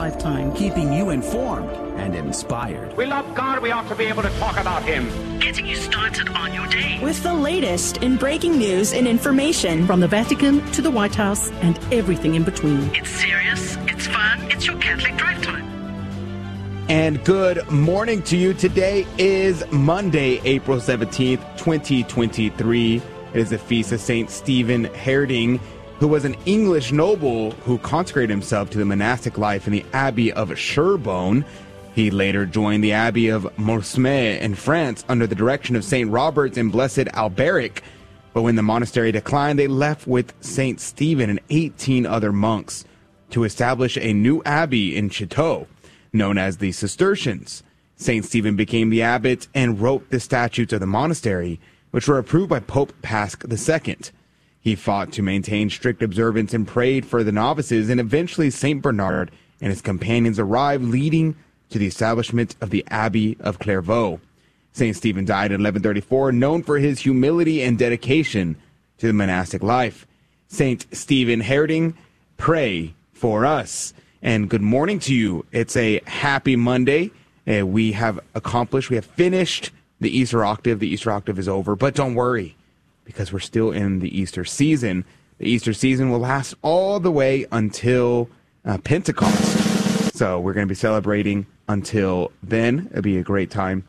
Lifetime, keeping you informed and inspired. We love God, we ought to be able to talk about Him. Getting you started on your day. With the latest in breaking news and information from the Vatican to the White House and everything in between. It's serious, it's fun, it's your Catholic Drive Time. And good morning to you. Today is Monday, April 17th, 2023. It is the feast of St. Stephen Harding who was an English noble who consecrated himself to the monastic life in the Abbey of Sherborne. He later joined the Abbey of Molesme in France under the direction of St. Roberts and Blessed Alberic. But when the monastery declined, they left with St. Stephen and 18 other monks to establish a new abbey in Cîteaux, known as the Cistercians. St. Stephen became the abbot and wrote the statutes of the monastery, which were approved by Pope Paschal II. He fought to maintain strict observance and prayed for the novices, and eventually St. Bernard and his companions arrived, leading to the establishment of the Abbey of Clairvaux. St. Stephen died in 1134, known for his humility and dedication to the monastic life. St. Stephen Harding, pray for us. And good morning to you. It's a happy Monday. Uh, we have accomplished, we have finished the Easter octave. The Easter octave is over, but don't worry because we're still in the Easter season. The Easter season will last all the way until uh, Pentecost. So we're going to be celebrating until then. It'll be a great time.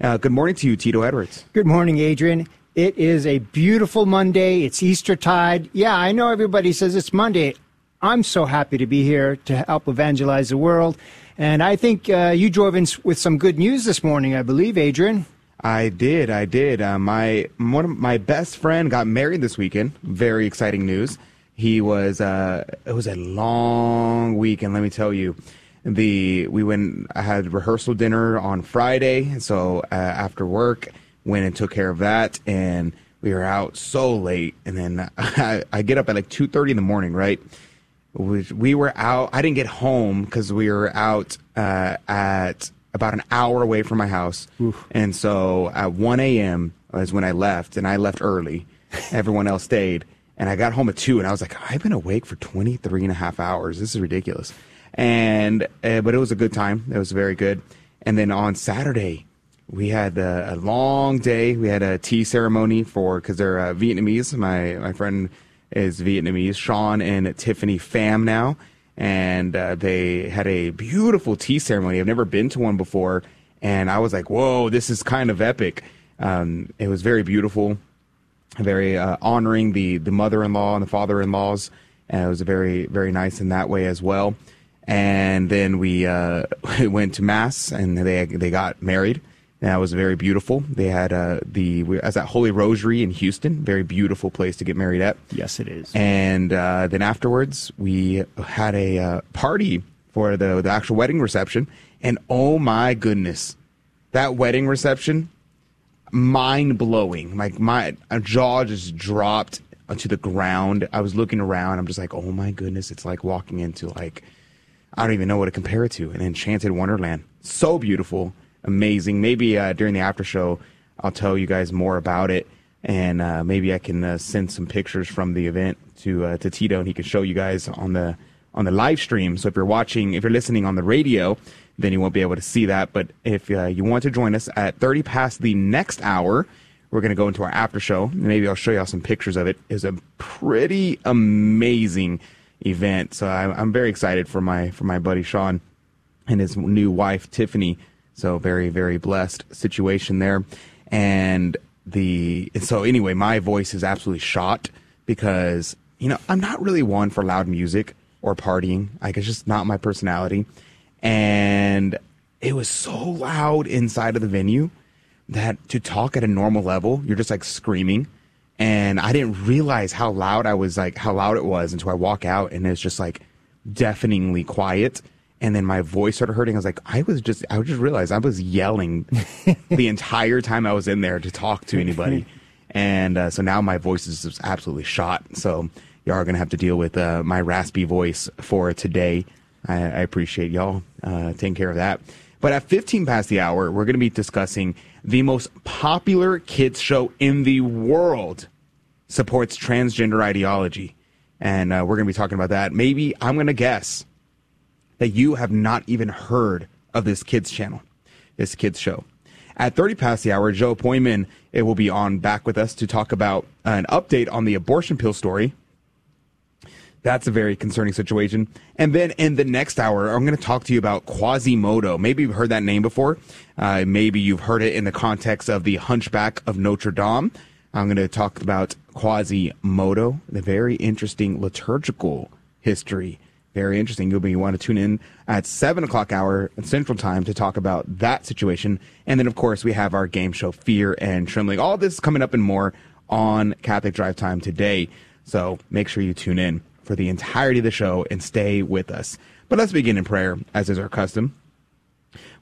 Uh, good morning to you, Tito Edwards. Good morning, Adrian. It is a beautiful Monday. It's Easter tide. Yeah, I know everybody says it's Monday. I'm so happy to be here to help evangelize the world. And I think uh, you drove in with some good news this morning, I believe, Adrian. I did. I did. Uh, my one of my best friend got married this weekend. Very exciting news. He was. Uh, it was a long weekend. Let me tell you. The we went. I had rehearsal dinner on Friday. So uh, after work, went and took care of that, and we were out so late. And then I, I get up at like two thirty in the morning. Right. We, we were out. I didn't get home because we were out uh, at about an hour away from my house. Oof. And so at 1 a.m. is when I left, and I left early. Everyone else stayed. And I got home at 2, and I was like, I've been awake for 23 and a half hours. This is ridiculous. And, uh, but it was a good time. It was very good. And then on Saturday, we had a, a long day. We had a tea ceremony for, because they're uh, Vietnamese. My, my friend is Vietnamese, Shawn and Tiffany Pham now and uh, they had a beautiful tea ceremony. I've never been to one before, and I was like, "Whoa, this is kind of epic." Um, it was very beautiful, very uh, honoring the the mother-in-law and the father-in-laws. And it was very very nice in that way as well. And then we uh, went to mass, and they they got married. That was very beautiful. They had uh, the as at Holy Rosary in Houston, very beautiful place to get married at. Yes, it is. And uh, then afterwards, we had a uh, party for the the actual wedding reception, and oh my goodness, that wedding reception, mind blowing. Like my jaw just dropped onto the ground. I was looking around. I'm just like, oh my goodness, it's like walking into like I don't even know what to compare it to an enchanted wonderland. So beautiful amazing. Maybe uh, during the after show, I'll tell you guys more about it, and uh, maybe I can uh, send some pictures from the event to uh, to Tito, and he can show you guys on the on the live stream. So if you're watching, if you're listening on the radio, then you won't be able to see that. But if uh, you want to join us at 30 past the next hour, we're going to go into our after show. Maybe I'll show you all some pictures of it. It's a pretty amazing event. So I'm, I'm very excited for my for my buddy Shawn and his new wife Tiffany so very, very blessed situation there. And the so anyway, my voice is absolutely shot because you know I'm not really one for loud music or partying. Like it's just not my personality. And it was so loud inside of the venue that to talk at a normal level, you're just like screaming. And I didn't realize how loud I was like how loud it was until I walk out and it's just like deafeningly quiet and then my voice started hurting. I was like, I was just, I just realized I was yelling the entire time I was in there to talk to anybody. and uh, so now my voice is just absolutely shot. So y'all are going to have to deal with uh, my raspy voice for today. I, I appreciate y'all uh, taking care of that. But at 15 past the hour, we're going to be discussing the most popular kids show in the world supports transgender ideology. And uh, we're going to be talking about that. Maybe I'm going to guess that you have not even heard of this kids channel, this kids show. At 30 past the hour, Joe Pojman it will be on back with us to talk about an update on the abortion pill story. That's a very concerning situation. And then in the next hour, I'm going to talk to you about Quasimodo. Maybe you've heard that name before. Uh, maybe you've heard it in the context of the Hunchback of Notre Dame. I'm going to talk about Quasimodo, the very interesting liturgical history. Very interesting. You'll be want to tune in at seven o'clock hour Central Time to talk about that situation. And then, of course, we have our game show Fear and Trembling. All this is coming up and more on Catholic Drive Time today. So make sure you tune in for the entirety of the show and stay with us. But let's begin in prayer, as is our custom.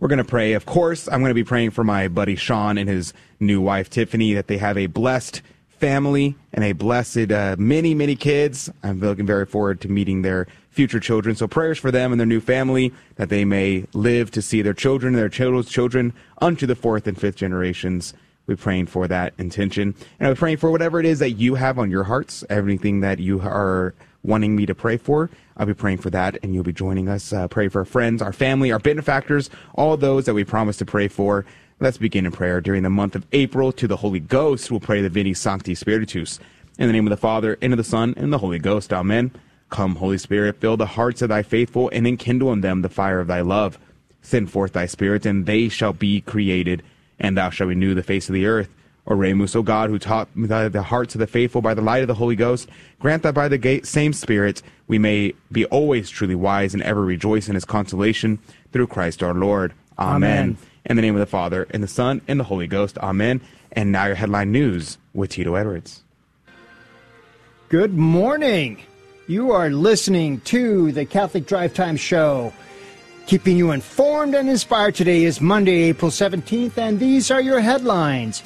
We're going to pray. Of course, I'm going to be praying for my buddy Shawn and his new wife Tiffany that they have a blessed family and a blessed uh, many, many kids. I'm looking very forward to meeting their future children. So prayers for them and their new family that they may live to see their children, their children's children unto the fourth and fifth generations. We're praying for that intention. And I'm praying for whatever it is that you have on your hearts, everything that you are wanting me to pray for. I'll be praying for that, and you'll be joining us. Uh, pray for our friends, our family, our benefactors, all those that we promise to pray for. Let's begin in prayer. During the month of April, to the Holy Ghost, we'll pray the Veni Sancte Spiritus. In the name of the Father, and of the Son, and the Holy Ghost. Amen. Come, Holy Spirit, fill the hearts of thy faithful, and enkindle in them the fire of thy love. Send forth thy Spirit, and they shall be created, and thou shalt renew the face of the earth. Oremus, O God, who taught the hearts of the faithful by the light of the Holy Ghost, grant that by the same Spirit we may be always truly wise and ever rejoice in his consolation through Christ our Lord. Amen. Amen. In the name of the Father, and the Son, and the Holy Ghost. Amen. And now your headline news with Tito Edwards. Good morning. You are listening to the Catholic Drive Time Show. Keeping you informed and inspired today is Monday, April 17th, and these are your headlines.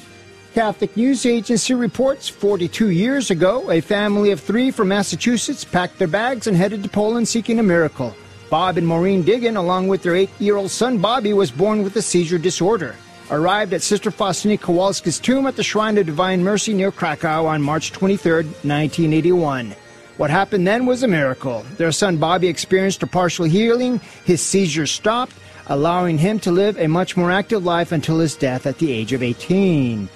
Catholic News Agency reports 42 years ago, a family of three from Massachusetts packed their bags and headed to Poland seeking a miracle. Bob and Maureen Digan, along with their eight year old son Bobby, was born with a seizure disorder. Arrived at Sister Faustina Kowalska's tomb at the Shrine of Divine Mercy near Krakow on March 23, 1981. What happened then was a miracle. Their son Bobby experienced a partial healing, his seizures stopped, allowing him to live a much more active life until his death at the age of 18.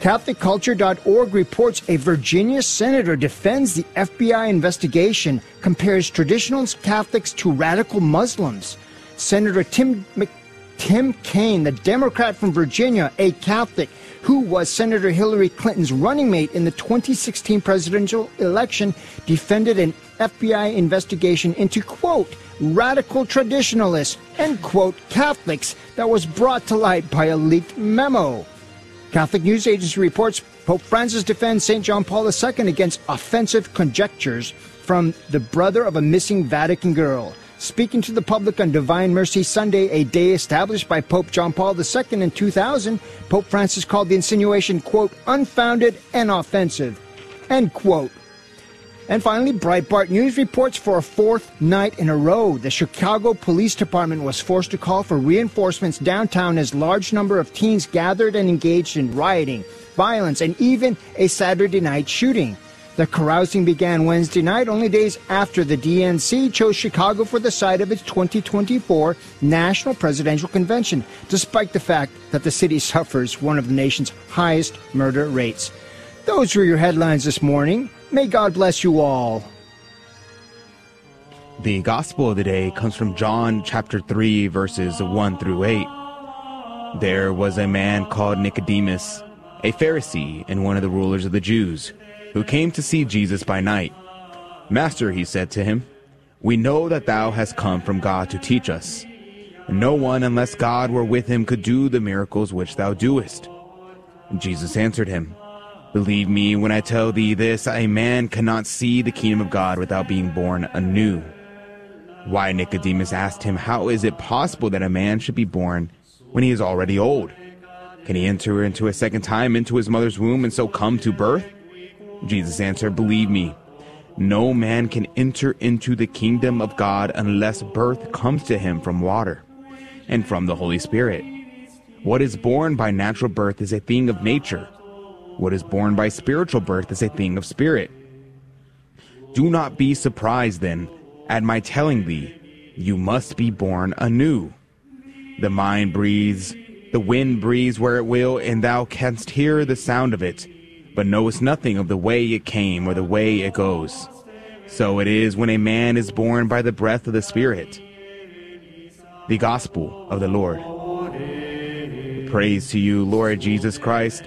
CatholicCulture.org reports a Virginia senator defends the FBI investigation, compares traditional Catholics to radical Muslims. Senator Tim, Tim Kaine, the Democrat from Virginia, a Catholic, who was Senator Hillary Clinton's running mate in the 2016 presidential election, defended an FBI investigation into, quote, radical traditionalists, end quote, Catholics that was brought to light by a leaked memo. Catholic News Agency reports Pope Francis defends St. John Paul II against offensive conjectures from the brother of a missing Vatican girl. Speaking to the public on Divine Mercy Sunday, a day established by Pope John Paul II in 2000, Pope Francis called the insinuation, quote, unfounded and offensive, end quote. And finally, Breitbart News reports for a fourth night in a row, the Chicago Police Department was forced to call for reinforcements downtown as large number of teens gathered and engaged in rioting, violence, and even a Saturday night shooting. The carousing began Wednesday night, only days after the DNC chose Chicago for the site of its 2024 National Presidential Convention, despite the fact that the city suffers one of the nation's highest murder rates. Those were your headlines this morning. May God bless you all. The gospel of the day comes from John chapter 3, verses 1 through 8. There was a man called Nicodemus, a Pharisee and one of the rulers of the Jews, who came to see Jesus by night. Master, he said to him, we know that thou hast come from God to teach us. No one, unless God were with him, could do the miracles which thou doest. Jesus answered him, Believe me when I tell thee this, a man cannot see the kingdom of God without being born anew. Why Nicodemus asked him, How is it possible that a man should be born when he is already old? Can he enter into a second time into his mother's womb and so come to birth? Jesus answered, Believe me, no man can enter into the kingdom of God unless birth comes to him from water and from the Holy Spirit. What is born by natural birth is a thing of nature what is born by spiritual birth is a thing of spirit. Do not be surprised, then, at my telling thee, you must be born anew. The mind breathes, the wind breathes where it will, and thou canst hear the sound of it, but knowest nothing of the way it came or the way it goes. So it is when a man is born by the breath of the Spirit. The Gospel of the Lord. Praise to you, Lord Jesus Christ.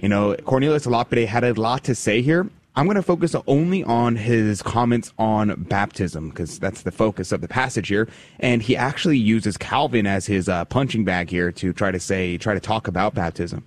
You know, Cornelius Lapide had a lot to say here. I'm going to focus only on his comments on baptism because that's the focus of the passage here. And he actually uses Calvin as his uh, punching bag here to try to say, try to talk about baptism.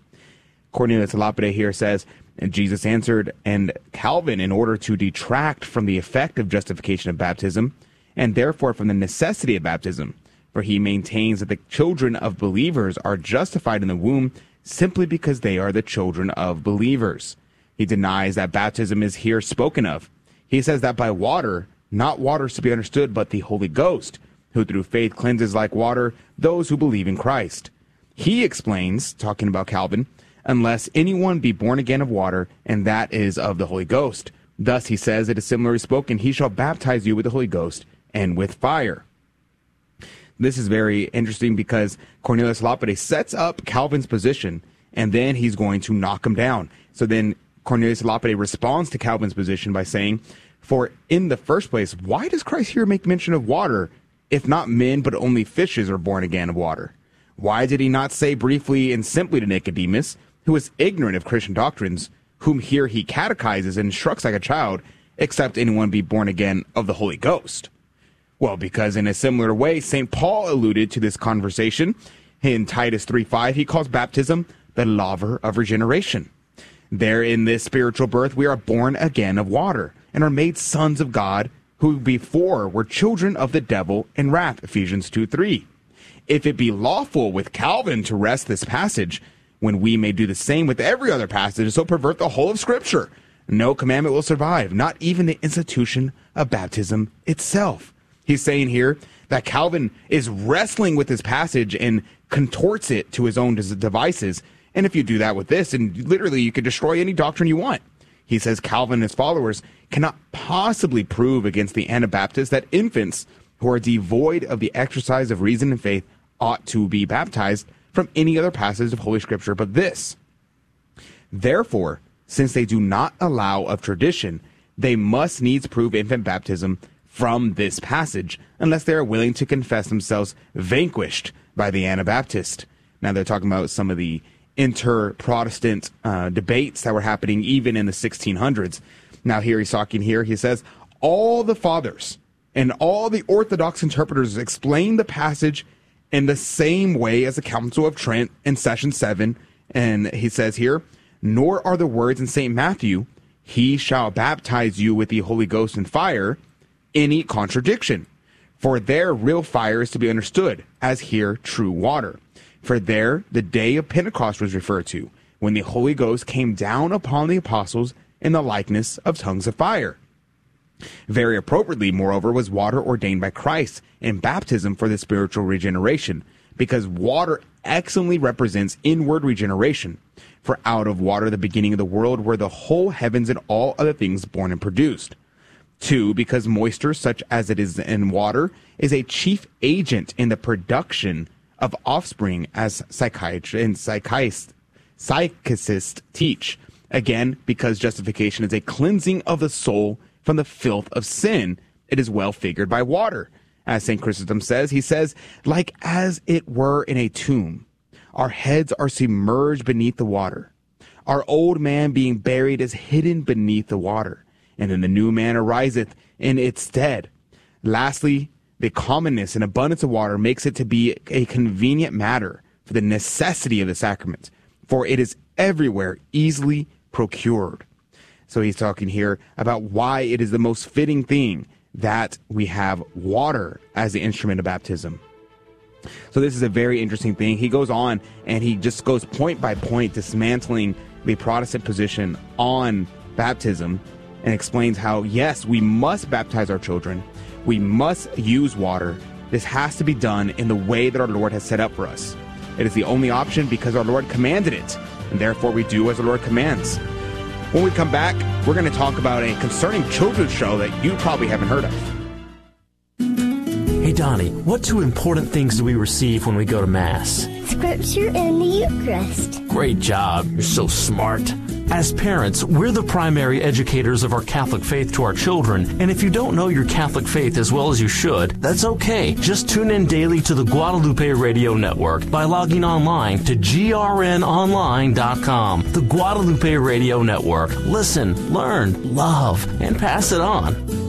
Cornelius Lapide here says, and Jesus answered, and Calvin, in order to detract from the effect of justification of baptism, and therefore from the necessity of baptism, for he maintains that the children of believers are justified in the womb simply because they are the children of believers. He denies that baptism is here spoken of. He says that by water, not water to be understood, but the Holy Ghost, who through faith cleanses like water those who believe in Christ. He explains, talking about Calvin, unless anyone be born again of water, and that is of the Holy Ghost. Thus, he says, it is similarly spoken, he shall baptize you with the Holy Ghost and with fire. This is very interesting because Cornelius Lapide sets up Calvin's position, and then he's going to knock him down. So then Cornelius Lapide responds to Calvin's position by saying, For in the first place, why does Christ here make mention of water, if not men, but only fishes are born again of water? Why did he not say briefly and simply to Nicodemus, who is ignorant of Christian doctrines, whom here he catechizes and instructs like a child, except anyone be born again of the Holy Ghost? Well, because in a similar way, St. Paul alluded to this conversation in Titus 3.5. He calls baptism the laver of regeneration. There in this spiritual birth, we are born again of water and are made sons of God who before were children of the devil and wrath. Ephesians 2 3. If it be lawful with Calvin to rest this passage, when we may do the same with every other passage, so pervert the whole of Scripture, no commandment will survive, not even the institution of baptism itself. He's saying here that Calvin is wrestling with this passage and contorts it to his own devices and if you do that with this, and literally you could destroy any doctrine you want. He says Calvin and his followers cannot possibly prove against the Anabaptists that infants who are devoid of the exercise of reason and faith ought to be baptized from any other passage of Holy Scripture but this. Therefore, since they do not allow of tradition, they must needs prove infant baptism from this passage, unless they are willing to confess themselves vanquished by the Anabaptist. Now they're talking about some of the inter Protestant uh, debates that were happening even in the 1600s. Now, here he's talking here. He says, All the fathers and all the Orthodox interpreters explain the passage in the same way as the Council of Trent in Session 7. And he says here, Nor are the words in St. Matthew, He shall baptize you with the Holy Ghost and fire, any contradiction. For there, real fire is to be understood, as here, true water. For there, the day of Pentecost was referred to, when the Holy Ghost came down upon the apostles in the likeness of tongues of fire. Very appropriately, moreover, was water ordained by Christ in baptism for the spiritual regeneration, because water excellently represents inward regeneration. For out of water, the beginning of the world, were the whole heavens and all other things born and produced. Two, because moisture, such as it is in water, is a chief agent in the production of offspring as psychiatrists and psychiatrists, teach. Again, because justification is a cleansing of the soul from the filth of sin, it is well figured by water. As St. Chrysostom says, he says, like as it were in a tomb, our heads are submerged beneath the water. Our old man being buried is hidden beneath the water, and then the new man ariseth in its stead. Lastly, the commonness and abundance of water makes it to be a convenient matter for the necessity of the sacrament, for it is everywhere easily procured. So he's talking here about why it is the most fitting thing that we have water as the instrument of baptism. So this is a very interesting thing. He goes on and he just goes point by point dismantling the Protestant position on baptism and explains how yes, we must baptize our children, we must use water. This has to be done in the way that our Lord has set up for us. It is the only option because our Lord commanded it, and therefore we do as the Lord commands. When we come back, we're going to talk about a concerning children's show that you probably haven't heard of. Hey, Donnie, what two important things do we receive when we go to Mass? Scripture and the Eucharist. Great job. You're so smart. As parents, we're the primary educators of our Catholic faith to our children, and if you don't know your Catholic faith as well as you should, that's okay. Just tune in daily to the Guadalupe Radio Network by logging online to grnonline.com. The Guadalupe Radio Network. Listen, learn, love, and pass it on.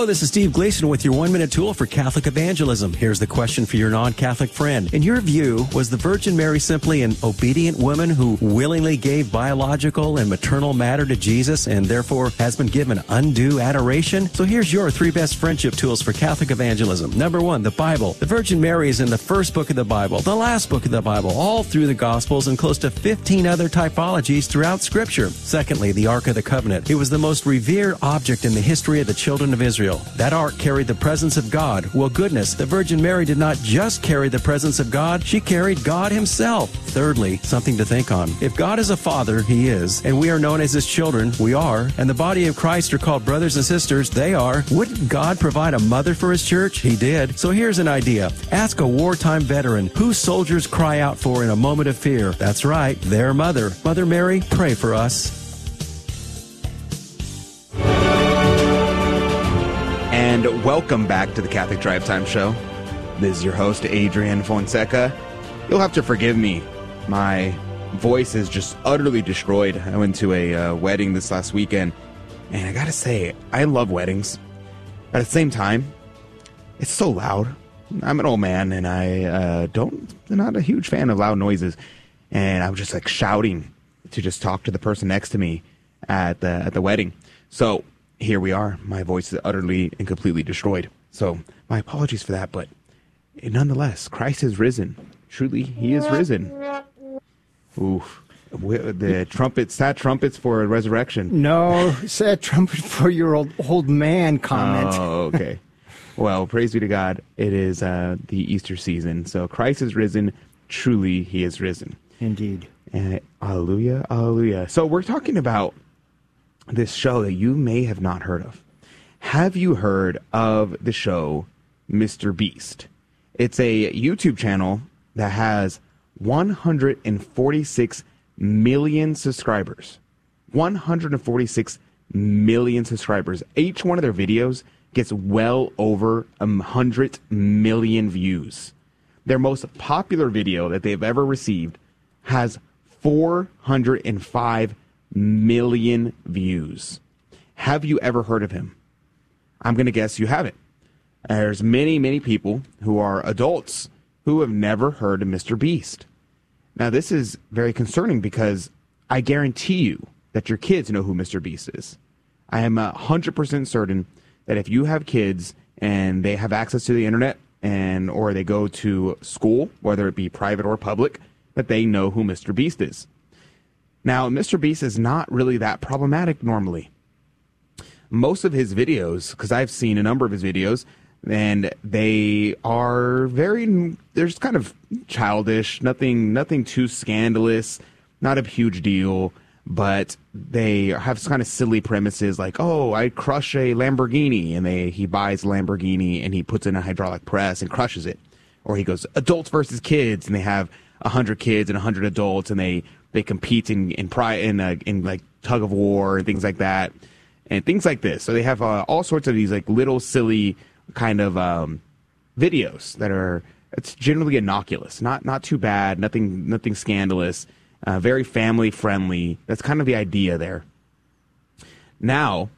Hello, this is Steve Gleason with your one minute tool for Catholic evangelism. Here's the question for your non Catholic friend. In your view, was the Virgin Mary simply an obedient woman who willingly gave biological and maternal matter to Jesus and therefore has been given undue adoration? So here's your three best friendship tools for Catholic evangelism. Number one, the Bible. The Virgin Mary is in the first book of the Bible, the last book of the Bible, all through the Gospels, and close to 15 other typologies throughout Scripture. Secondly, the Ark of the Covenant. It was the most revered object in the history of the children of Israel. Israel. That ark carried the presence of God. Well, goodness, the Virgin Mary did not just carry the presence of God, she carried God Himself. Thirdly, something to think on. If God is a father, He is, and we are known as His children, we are, and the body of Christ are called brothers and sisters, they are, wouldn't God provide a mother for His church? He did. So here's an idea. Ask a wartime veteran who soldiers cry out for in a moment of fear. That's right, their mother. Mother Mary, pray for us. And welcome back to the Catholic Drive Time Show. This is your host, Adrian Fonseca. You'll have to forgive me. My voice is just utterly destroyed. I went to a uh, wedding this last weekend, and I gotta say, I love weddings. But at the same time, it's so loud. I'm an old man, and I uh, don't, I'm not a huge fan of loud noises. And I was just like shouting to just talk to the person next to me at the at the wedding. So here we are. My voice is utterly and completely destroyed. So my apologies for that, but nonetheless, Christ has risen. Truly, He is risen. Oof. The trumpets, sad trumpets for a resurrection. No, sad trumpet for your old old man comment. Oh, okay. well, praise be to God. It is uh, the Easter season, so Christ is risen. Truly, He is risen. Indeed. And hallelujah, hallelujah. So we're talking about this show that you may have not heard of. Have you heard of the show Mr. Beast? It's a YouTube channel that has 146 million subscribers. 146 million subscribers. Each one of their videos gets well over a 100 million views. Their most popular video that they've ever received has 405 million views. Have you ever heard of him? I'm going to guess you haven't. There's many, many people who are adults who have never heard of Mr. Beast. Now, this is very concerning because I guarantee you that your kids know who Mr. Beast is. I am 100% certain that if you have kids and they have access to the internet and or they go to school, whether it be private or public, that they know who Mr. Beast is. Now, Mr. Beast is not really that problematic normally. Most of his videos, because I've seen a number of his videos, and they are very they're just kind of childish, nothing nothing too scandalous, not a huge deal, but they have kind of silly premises like, "Oh, I crush a Lamborghini." And they he buys a Lamborghini and he puts in a hydraulic press and crushes it. Or he goes, "Adults versus kids." And they have a 100 kids and a 100 adults and they they compete in in pri- in uh, in like tug of war and things like that, and things like this. So they have uh, all sorts of these like little silly kind of um, videos that are it's generally innocuous, not not too bad, nothing nothing scandalous, uh, very family friendly. That's kind of the idea there. Now,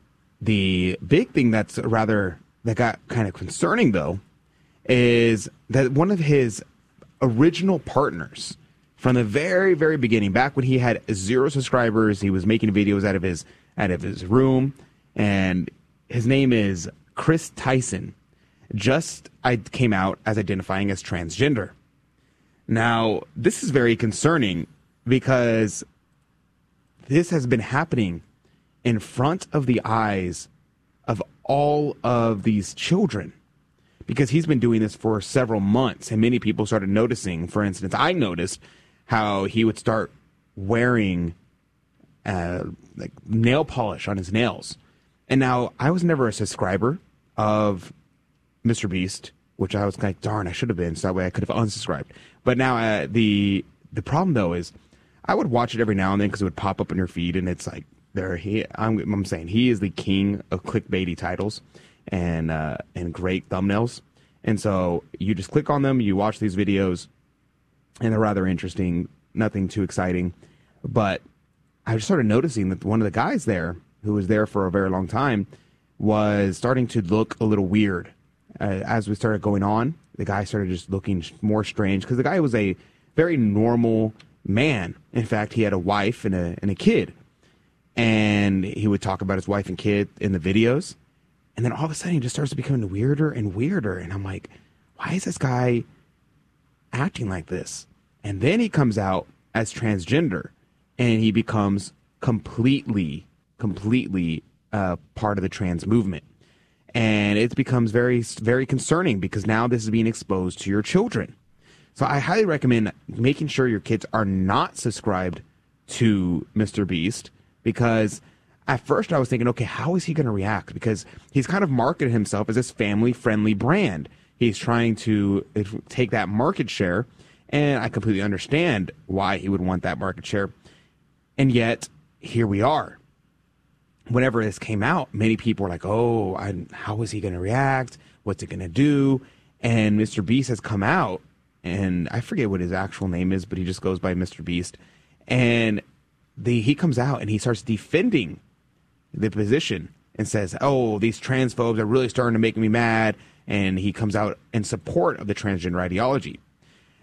the big thing that's rather that got kind of concerning though is that one of his original partners from the very very beginning. Back when he had zero subscribers he was making videos out of his out of his room. And his name is chris tyson. Just i came out as identifying as transgender. Now this is very concerning because this has been happening in front of the eyes of all of these children because he's been doing this for several months and many people started noticing. For instance i noticed how he would start wearing uh, like nail polish on his nails And now I was never a subscriber of Mr. Beast, which I was like, darn, I should have been, so that way I could have unsubscribed. But now uh, the the problem though is, I would watch it every now and then because it would pop up on your feed, and it's like there he. I'm, I'm saying he is the king of clickbaity titles and uh, and great thumbnails. And so you just click on them, you watch these videos, and they're rather interesting. Nothing too exciting, but I just started noticing that one of the guys there, who was there for a very long time, was starting to look a little weird. Uh, as we started going on, the guy started just looking more strange because the guy was a very normal man. In fact, he had a wife and a and a kid, and he would talk about his wife and kid in the videos. And then all of a sudden, he just starts becoming weirder and weirder. And I'm like, why is this guy acting like this? And then he comes out as transgender and he becomes completely, completely uh, part of the trans movement. And it becomes very, very concerning because now this is being exposed to your children. So I highly recommend making sure your kids are not subscribed to Mr. Beast because at first I was thinking, okay, how is he going to react? Because he's kind of marketed himself as this family friendly brand. He's trying to take that market share, and I completely understand why he would want that market share. And yet, here we are. Whenever this came out, many people were like, oh, I, how is he going to react? What's it going to do? And Mr. Beast has come out, and I forget what his actual name is, but he just goes by Mr. Beast. And the, he comes out and he starts defending the position and says, "Oh, these transphobes are really starting to make me mad," and he comes out in support of the transgender ideology.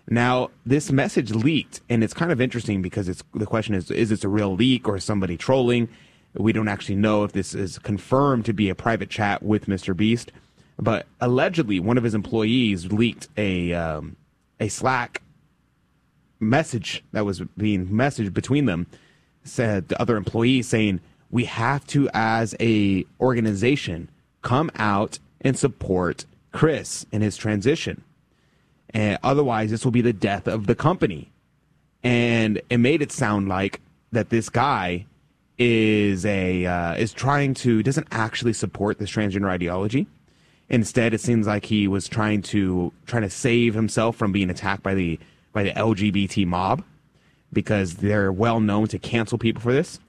Now, this message leaked, and it's kind of interesting because it's the question is: is this a real leak or somebody trolling? We don't actually know if this is confirmed to be a private chat with Mr. Beast, but allegedly, one of his employees leaked a um, a Slack message that was being messaged between them. Said the other employee saying, we have to, as a organization, come out and support Chris in his transition. Otherwise, this will be the death of the company. And it made it sound like that this guy is a uh, is trying to doesn't actually support this transgender ideology. Instead, it seems like he was trying to trying to save himself from being attacked by the by the LGBT mob because they're well known to cancel people for this.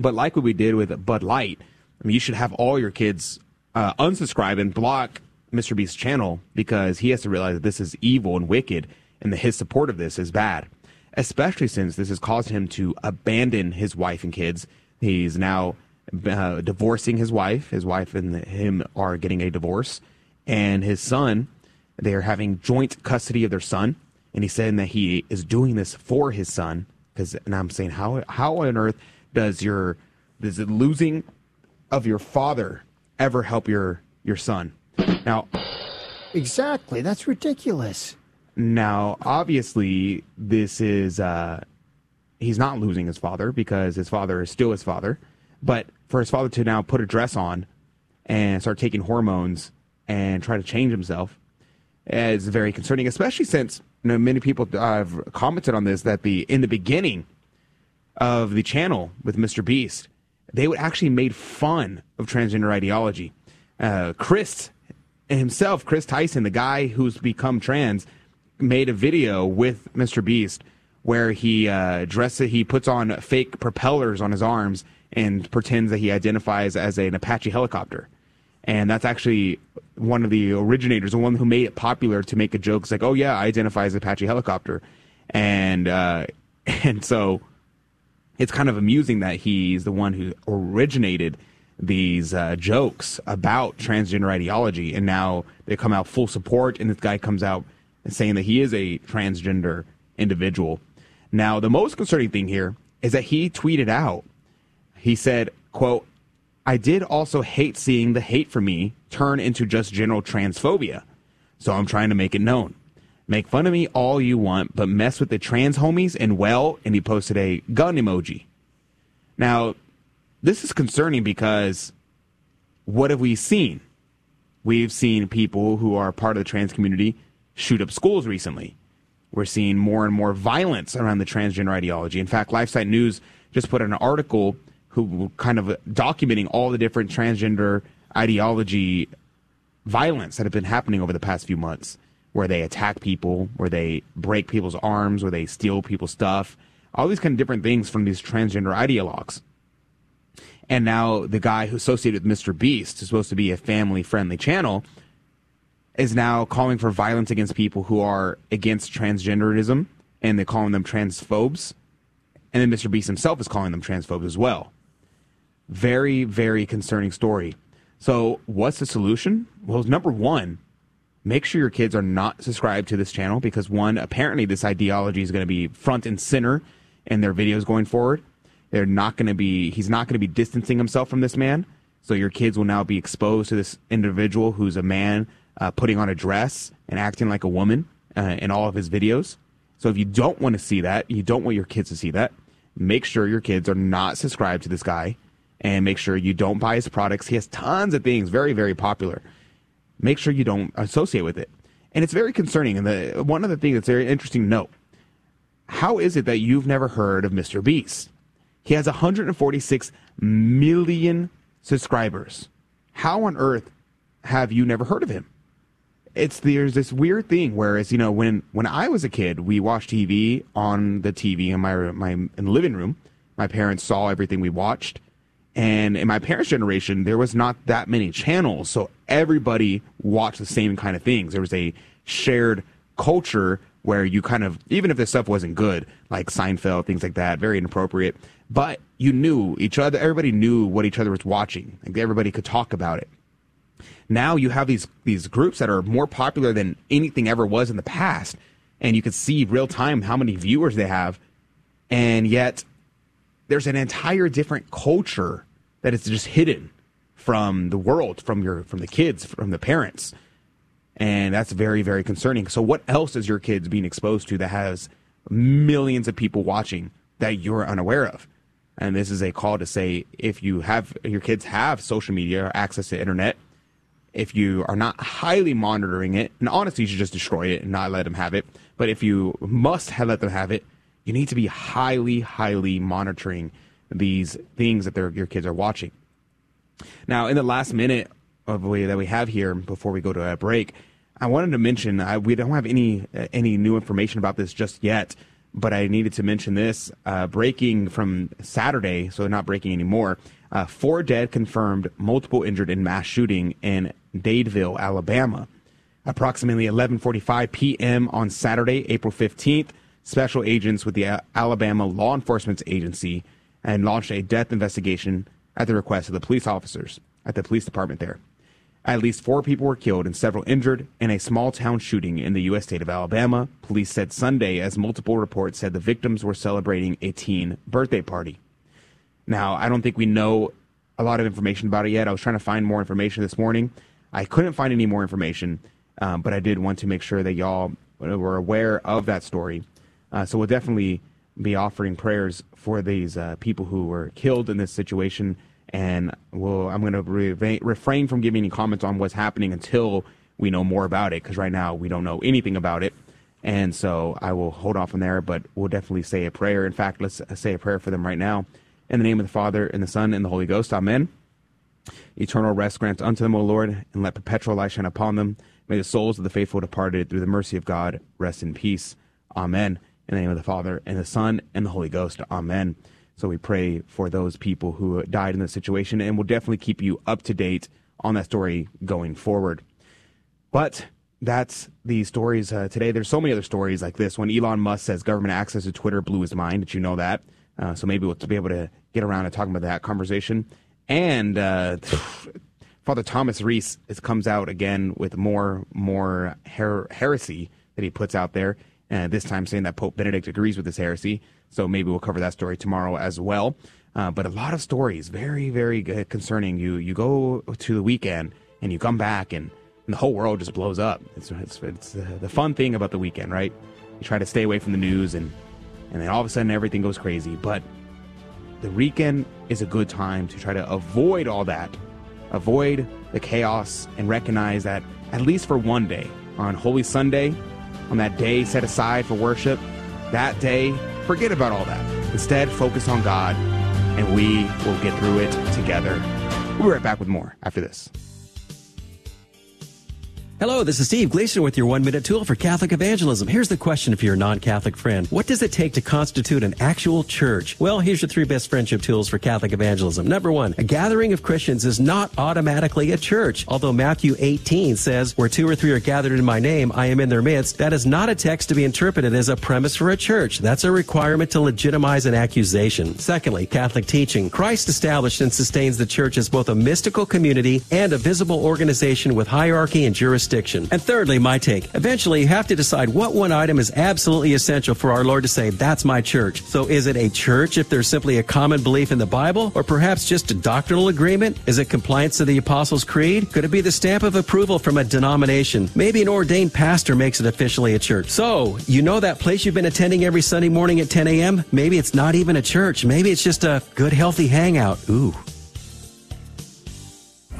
But like what we did with Bud Light, I mean, you should have all your kids uh, unsubscribe and block Mr. Beast's channel because he has to realize that this is evil and wicked, and that his support of this is bad. Especially since this has caused him to abandon his wife and kids. He's now uh, divorcing his wife. His wife and him are getting a divorce, and his son. They are having joint custody of their son, and he's saying that he is doing this for his son. Because, and I'm saying, how how on earth does your does the losing of your father ever help your your son? Now, exactly. That's ridiculous. Now, obviously, this is uh, he's not losing his father because his father is still his father. But for his father to now put a dress on and start taking hormones and try to change himself is very concerning, especially since you know, many people have commented on this that the in the beginning of the channel with Mr. Beast, they would actually made fun of transgender ideology. Uh, Chris himself, Chris Tyson, the guy who's become trans, made a video with Mr. Beast where he uh, dresses, he puts on fake propellers on his arms and pretends that he identifies as an Apache helicopter. And that's actually one of the originators, the one who made it popular to make a joke. It's like, oh yeah, I identify as Apache helicopter, and uh, and so it's kind of amusing that he's the one who originated these uh, jokes about transgender ideology, and now they come out full support, and this guy comes out saying that he is a transgender individual. Now, the most concerning thing here is that he tweeted out, he said, quote, I did also hate seeing the hate for me turn into just general transphobia. So I'm trying to make it known. Make fun of me all you want, but mess with the trans homies and well, and he posted a gun emoji. Now, this is concerning because what have we seen? We've seen people who are part of the trans community shoot up schools recently. We're seeing more and more violence around the transgender ideology. In fact, LifeSite News just put an article who kind of documenting all the different transgender ideology violence that have been happening over the past few months, where they attack people, where they break people's arms, where they steal people's stuff, all these kind of different things from these transgender ideologues. And now the guy who associated with Mr. Beast, who's supposed to be a family friendly channel, is now calling for violence against people who are against transgenderism, and they're calling them transphobes. And then Mr. Beast himself is calling them transphobes as well. Very, very concerning story. So, what's the solution? Well, number one, make sure your kids are not subscribed to this channel because, one, apparently this ideology is going to be front and center in their videos going forward. They're not going to be, he's not going to be distancing himself from this man. So, your kids will now be exposed to this individual who's a man uh, putting on a dress and acting like a woman uh, in all of his videos. So, if you don't want to see that, you don't want your kids to see that, make sure your kids are not subscribed to this guy and make sure you don't buy his products. He has tons of things, very, very popular. Make sure you don't associate with it. And it's very concerning. And the, one other thing that's very interesting to note how is it that you've never heard of Mr. Beast? He has 146 million subscribers. How on earth have you never heard of him? It's there's this weird thing. Whereas you know when when I was a kid, we watched TV on the TV in my my in the living room. My parents saw everything we watched, and in my parents' generation, there was not that many channels, so everybody watched the same kind of things. There was a shared culture where you kind of even if the stuff wasn't good, like Seinfeld, things like that, very inappropriate, but you knew each other. Everybody knew what each other was watching. Like everybody could talk about it now you have these these groups that are more popular than anything ever was in the past and you can see real time how many viewers they have and yet there's an entire different culture that is just hidden from the world from your from the kids from the parents. And that's very very concerning. So what else is your kids being exposed to that has millions of people watching that you're unaware of? And this is a call to say if you have your kids have social media or access to internet if you are not highly monitoring it, and honestly, you should just destroy it and not let them have it. But if you must have let them have it, you need to be highly, highly monitoring these things that your kids are watching. Now, in the last minute of way that we have here before we go to a break, I wanted to mention I, we don't have any any new information about this just yet, but I needed to mention this uh, breaking from Saturday, so not breaking anymore. Uh, four dead confirmed, multiple injured in mass shooting in Dadeville, Alabama. Approximately 11:45 p.m. on Saturday, April 15th, special agents with the Alabama Law Enforcement Agency and launched a death investigation at the request of the police officers at the police department there. At least four people were killed and several injured in a small town shooting in the U.S. state of Alabama, police said Sunday, as multiple reports said the victims were celebrating a teen birthday party. Now, I don't think we know a lot of information about it yet. I was trying to find more information this morning. I couldn't find any more information, um, but I did want to make sure that y'all were aware of that story. Uh, so we'll definitely be offering prayers for these uh, people who were killed in this situation. And we'll, I'm going to re- refrain from giving any comments on what's happening until we know more about it, because right now we don't know anything about it. And so I will hold off from there, but we'll definitely say a prayer. In fact, let's say a prayer for them right now. In the name of the Father, and the Son, and the Holy Ghost. Amen. Eternal rest grant unto them, O Lord, and let perpetual light shine upon them. May the souls of the faithful departed, through the mercy of God, rest in peace. Amen. In the name of the Father, and the Son, and the Holy Ghost. Amen. So we pray for those people who died in this situation, and we'll definitely keep you up to date on that story going forward. But that's the stories uh, today. There's so many other stories like this. When Elon Musk says government access to Twitter blew his mind, did you know that? Uh, so maybe we'll be able to get around to talking about that conversation. And uh, Father Thomas Reese comes out again with more more her- heresy that he puts out there. Uh, this time saying that Pope Benedict agrees with this heresy. So maybe we'll cover that story tomorrow as well. Uh, but a lot of stories, very, very concerning. You you go to the weekend and you come back and, and the whole world just blows up. It's it's, it's uh, the fun thing about the weekend, right? You try to stay away from the news and and then all of a sudden everything goes crazy. But the weekend is a good time to try to avoid all that, avoid the chaos, and recognize that at least for one day, on Holy Sunday, on that day set aside for worship, that day, forget about all that. Instead, focus on God, and we will get through it together. We'll be right back with more after this. Hello, this is Steve Gleason with your one minute tool for Catholic evangelism. Here's the question for your non Catholic friend What does it take to constitute an actual church? Well, here's your three best friendship tools for Catholic evangelism. Number one, a gathering of Christians is not automatically a church. Although Matthew 18 says, Where two or three are gathered in my name, I am in their midst, that is not a text to be interpreted as a premise for a church. That's a requirement to legitimize an accusation. Secondly, Catholic teaching. Christ established and sustains the church as both a mystical community and a visible organization with hierarchy and jurisdiction jurisdiction. And thirdly, my take. Eventually, you have to decide what one item is absolutely essential for our Lord to say, that's my church. So is it a church if there's simply a common belief in the Bible? Or perhaps just a doctrinal agreement? Is it compliance to the Apostles' Creed? Could it be the stamp of approval from a denomination? Maybe an ordained pastor makes it officially a church. So, you know that place you've been attending every Sunday morning at 10 a.m.? Maybe it's not even a church. Maybe it's just a good, healthy hangout. Ooh.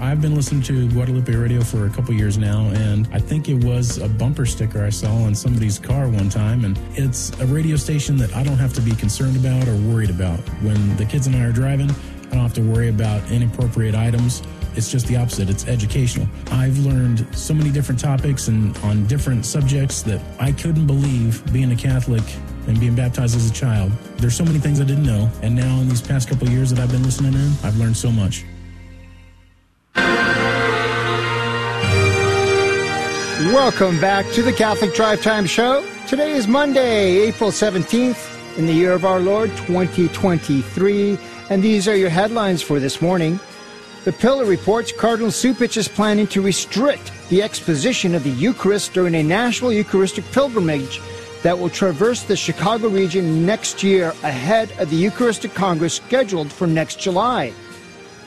I've been listening to Guadalupe Radio for a couple years now, and I think it was a bumper sticker I saw on somebody's car one time. And it's a radio station that I don't have to be concerned about or worried about. When the kids and I are driving, I don't have to worry about inappropriate items. It's just the opposite. It's educational. I've learned so many different topics and on different subjects that I couldn't believe being a Catholic and being baptized as a child. There's so many things I didn't know. And now in these past couple years that I've been listening in, I've learned so much. Welcome back to the Catholic Drive Time Show. Today is Monday, April 17th, in the year of our Lord 2023, and these are your headlines for this morning. The Pillar reports Cardinal Cupich is planning to restrict the exposition of the Eucharist during a national Eucharistic pilgrimage that will traverse the Chicago region next year ahead of the Eucharistic Congress scheduled for next July.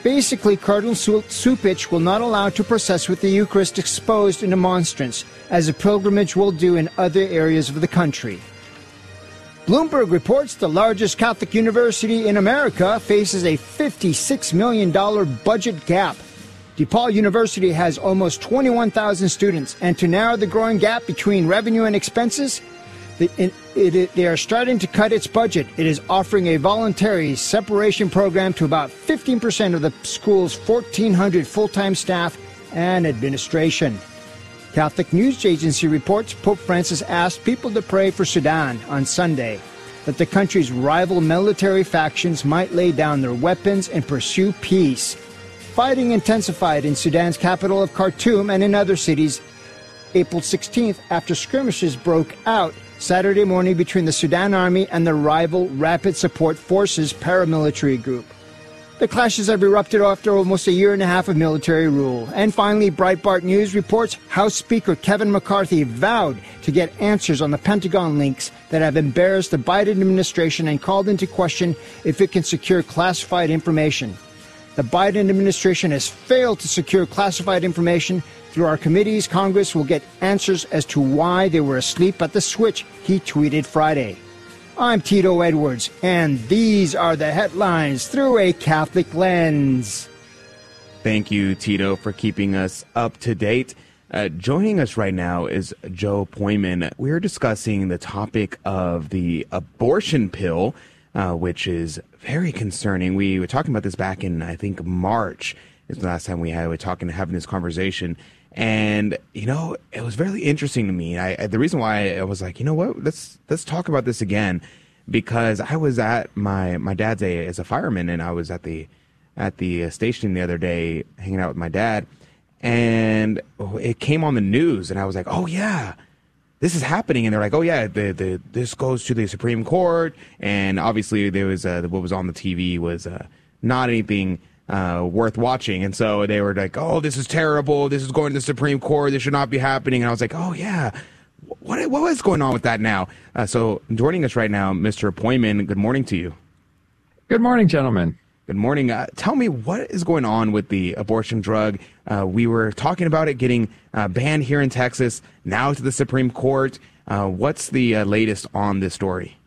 Basically, Cardinal Cupich will not allow to process with the Eucharist exposed in a monstrance, as a pilgrimage will do in other areas of the country. Bloomberg reports the largest Catholic university in America faces a $56 million budget gap. DePaul University has almost 21,000 students, and to narrow the growing gap between revenue and expenses, it, it, they are starting to cut its budget. It is offering a voluntary separation program to about 15% of the school's 1,400 full time staff and administration. Catholic News Agency reports Pope Francis asked people to pray for Sudan on Sunday, that the country's rival military factions might lay down their weapons and pursue peace. Fighting intensified in Sudan's capital of Khartoum and in other cities April 16th after skirmishes broke out Saturday morning between the Sudan Army and the rival Rapid Support Forces paramilitary group. The clashes have erupted after almost a year and a half of military rule. And finally, Breitbart News reports House Speaker Kevin McCarthy vowed to get answers on the Pentagon links that have embarrassed the Biden administration and called into question if it can secure classified information. The Biden administration has failed to secure classified information through our committees, Congress will get answers as to why they were asleep at the switch, he tweeted Friday. I'm Tito Edwards, and these are the headlines through a Catholic lens. Thank you, Tito, for keeping us up to date. Uh, joining us right now is Joe Pojman. We're discussing the topic of the abortion pill, uh, which is very concerning. We were talking about this back in, I think, March. Is the last time we had we were talking, having this conversation, and you know it was very interesting to me. I, I, the reason why I was like, you know what, let's let's talk about this again, because I was at my my dad's a as a fireman, and I was at the at the station the other day hanging out with my dad, and it came on the news, and I was like, oh yeah. This is happening, and they're like, "Oh yeah, the, the this goes to the Supreme Court." And obviously, there was uh, what was on the TV was uh, not anything uh, worth watching. And so they were like, "Oh, this is terrible. This is going to the Supreme Court. This should not be happening." And I was like, "Oh yeah." What what is going on with that now? Uh, so joining us right now, Mr. Pojman. Good morning to you. Good morning, gentlemen. Good morning. Uh, tell me what is going on with the abortion drug. Uh, we were talking about it getting uh, banned here in Texas, now to the Supreme Court. Uh, what's the uh, latest on this story?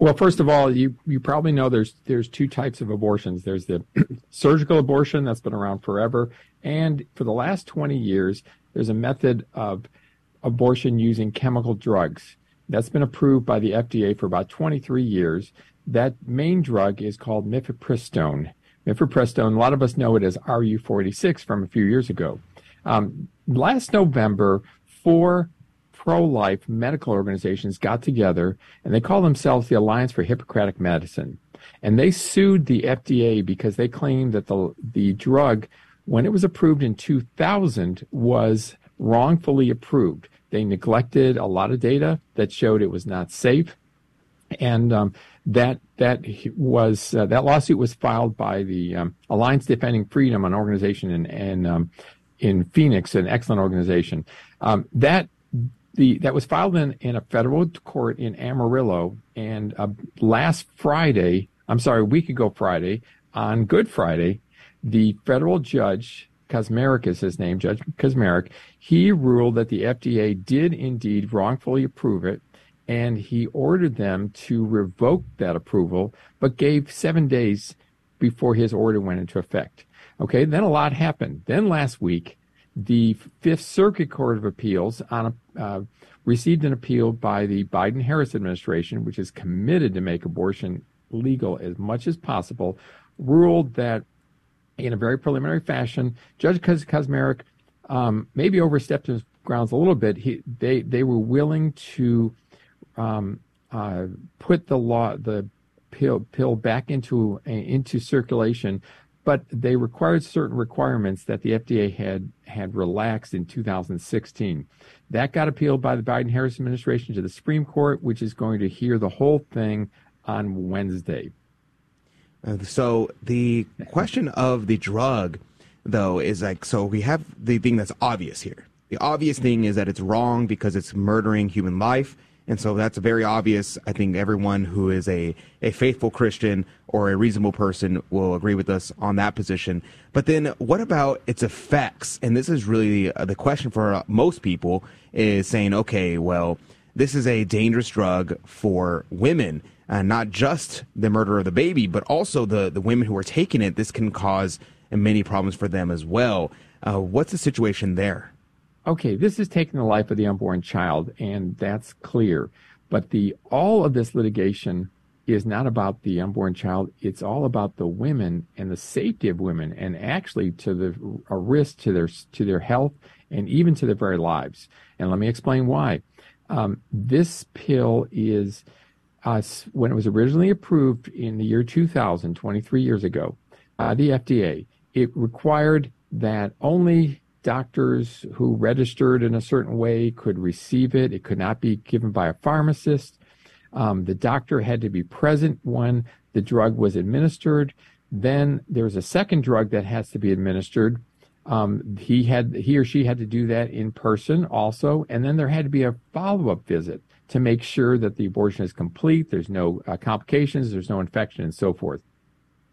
Well, first of all, you you probably know there's there's two types of abortions. There's the surgical abortion that's been around forever, and for the last 20 years, there's a method of abortion using chemical drugs. That's been approved by the FDA for about 23 years. that main drug is called mifepristone. Mifepristone, a lot of us know it as RU46 from a few years ago. Um, last November, four pro-life medical organizations got together and they call themselves the Alliance for Hippocratic Medicine. And they sued the FDA because they claimed that the, the drug, when it was approved in 2000, was wrongfully approved. They neglected a lot of data that showed it was not safe. And um, that that was uh, that lawsuit was filed by the um, Alliance Defending Freedom, an organization in in, um, in Phoenix, an excellent organization. Um, that the that was filed in, in a federal court in Amarillo, and uh, last Friday, I'm sorry, a week ago Friday, on Good Friday, the federal judge Kacsmaryk is his name, Judge Kacsmaryk. He ruled that the FDA did indeed wrongfully approve it, and he ordered them to revoke that approval, but gave seven days before his order went into effect. Okay, then a lot happened. Then last week, the Fifth Circuit Court of Appeals on a, uh, received an appeal by the Biden Harris administration, which is committed to make abortion legal as much as possible, ruled that in a very preliminary fashion, Judge Kacsmaryk um, maybe overstepped his grounds a little bit. He, they, they were willing to um, uh, put the law, the pill, pill back into into circulation but they required certain requirements that the FDA had had relaxed in 2016. That got appealed by the Biden Harris administration to the Supreme Court, which is going to hear the whole thing on Wednesday. Uh, so the question of the drug, though, is like so we have the thing that's obvious here. The obvious thing is that it's wrong because it's murdering human life and so that's very obvious. I think everyone who is a, a faithful Christian or a reasonable person will agree with us on that position. But then what about its effects? And this is really uh, the question for uh, most people is saying, okay, well, this is a dangerous drug for women, and not just the murder of the baby, but also the, the women who are taking it. This can cause many problems for them as well. Uh, what's the situation there? Okay, this is taking the life of the unborn child, and that's clear. But the all of this litigation is not about the unborn child. It's all about the women and the safety of women, and actually to the a risk to their to their health and even to their very lives. And let me explain why. Um, this pill is uh, when it was originally approved in the year 2000, 23 years ago, by the FDA. It required that only doctors who registered in a certain way could receive it. It could not be given by a pharmacist. Um, the doctor had to be present when the drug was administered. Then there's a second drug that has to be administered. Um, he had he or she had to do that in person also, and then there had to be a follow-up visit to make sure that the abortion is complete. There's no uh, complications. There's no infection, and so forth.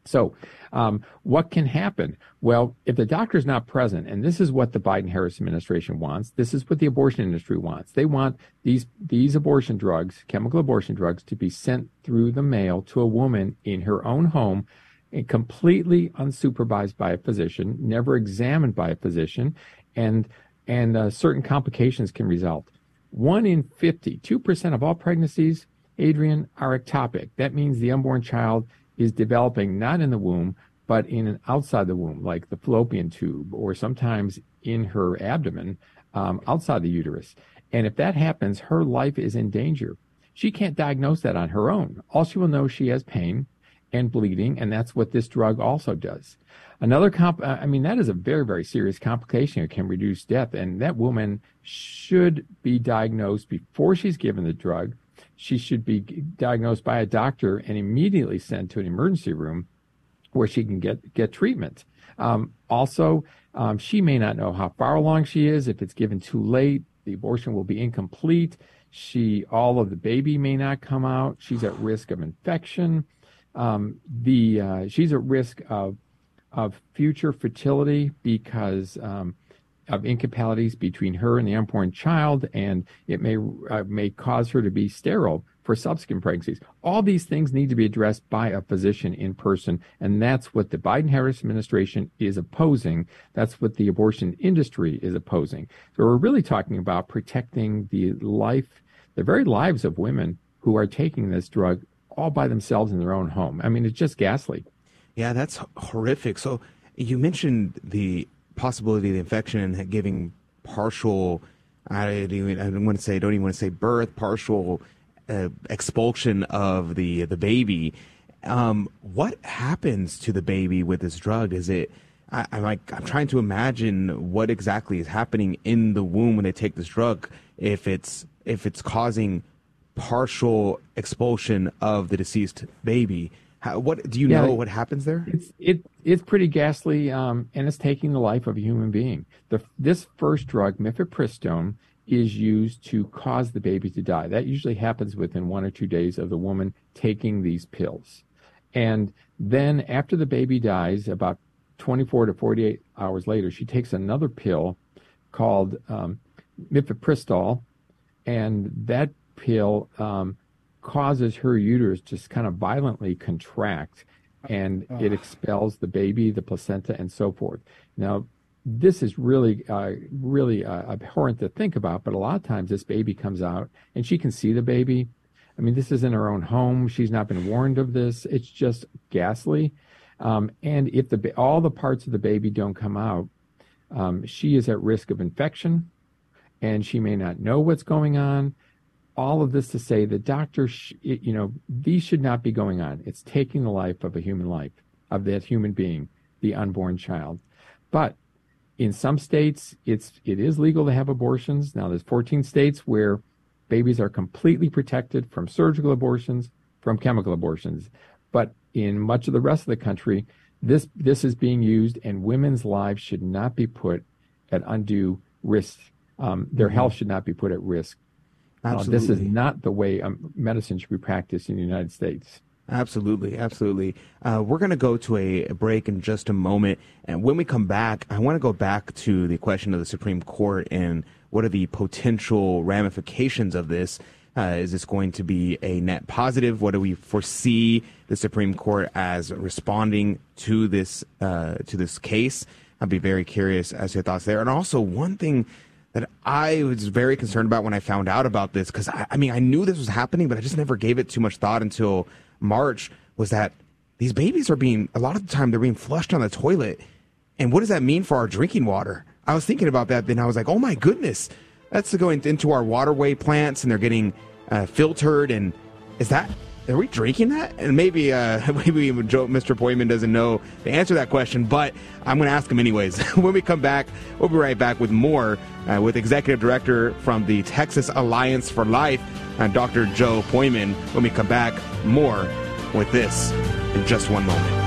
So, um, what can happen? Well, if the doctor is not present, and this is what the Biden Harris administration wants, this is what the abortion industry wants. They want these these abortion drugs, chemical abortion drugs, to be sent through the mail to a woman in her own home, and completely unsupervised by a physician, never examined by a physician, and and uh, certain complications can result. One in 50, 2% of all pregnancies, Adrian, are ectopic. That means the unborn child is developing not in the womb, but in an outside the womb, like the fallopian tube, or sometimes in her abdomen, um, outside the uterus. And if that happens, her life is in danger. She can't diagnose that on her own. All she will know is she has pain and bleeding, and that's what this drug also does. Another comp, I mean, that is a very, very serious complication. It can reduce death, and that woman should be diagnosed before she's given the drug she should be diagnosed by a doctor and immediately sent to an emergency room where she can get get treatment. Um, also, um, she may not know how far along she is. If it's given too late, the abortion will be incomplete. She, all of the baby may not come out. She's at risk of infection. Um, the uh, she's at risk of of future fertility because um, of incompatibilities between her and the unborn child, and it may uh, may cause her to be sterile for subsequent pregnancies. All these things need to be addressed by a physician in person, and that's what the Biden-Harris administration is opposing. That's what the abortion industry is opposing. So we're really talking about protecting the life, the very lives of women who are taking this drug all by themselves in their own home. I mean, it's just ghastly. Yeah, that's horrific. So you mentioned the possibility of the infection and giving partial. I don't, even, I want to say. I don't even want to say birth. Partial uh, expulsion of the the baby. Um, what happens to the baby with this drug? Is it? I, am like I'm trying to imagine what exactly is happening in the womb when they take this drug. If it's if it's causing partial expulsion of the deceased baby. How, what do you yeah, know? What happens there? It's it it's pretty ghastly, um, and it's taking the life of a human being. The this first drug, mifepristone, is used to cause the baby to die. That usually happens within one or two days of the woman taking these pills. And then after the baby dies, about 24 to 48 hours later, she takes another pill called um, mifepristol, and that pill um, causes her uterus just kind of violently contract, and it expels the baby, the placenta, and so forth. Now, this is really, uh, really uh, abhorrent to think about, but a lot of times this baby comes out and she can see the baby. I mean, this is in her own home. She's not been warned of this. It's just ghastly. Um, and if the all the parts of the baby don't come out, um, she is at risk of infection, and she may not know what's going on. All of this to say that doctors, sh- you know, these should not be going on. It's taking the life of a human life, of that human being, the unborn child. But in some states, it's it is legal to have abortions. Now, there's 14 states where babies are completely protected from surgical abortions, from chemical abortions. But in much of the rest of the country, this this is being used, and women's lives should not be put at undue risk. Um, their mm-hmm. health should not be put at risk. Uh, this is not the way um, medicine should be practiced in the United States. Absolutely, absolutely. Uh, we're going to go to a break in just a moment, and when we come back, I want to go back to the question of the Supreme Court and what are the potential ramifications of this. Uh, is this going to be a net positive? What do we foresee the Supreme Court as responding to this uh, to this case? I'd be very curious as to your thoughts there. And also, one thing that I was very concerned about when I found out about this, because I, I mean, I knew this was happening, but I just never gave it too much thought until March was that these babies are being, a lot of the time, they're being flushed on the toilet. And what does that mean for our drinking water? I was thinking about that, then I was like, oh my goodness, that's going into our waterway plants and they're getting uh, filtered. And is that, are we drinking that? And maybe, uh, maybe Mr. Pojman doesn't know the answer to that question, but I'm going to ask him anyways. when we come back, we'll be right back with more uh, with Executive Director from the Texas Alliance for Life, uh, Dr. Joe Pojman. When we come back, more with this in just one moment.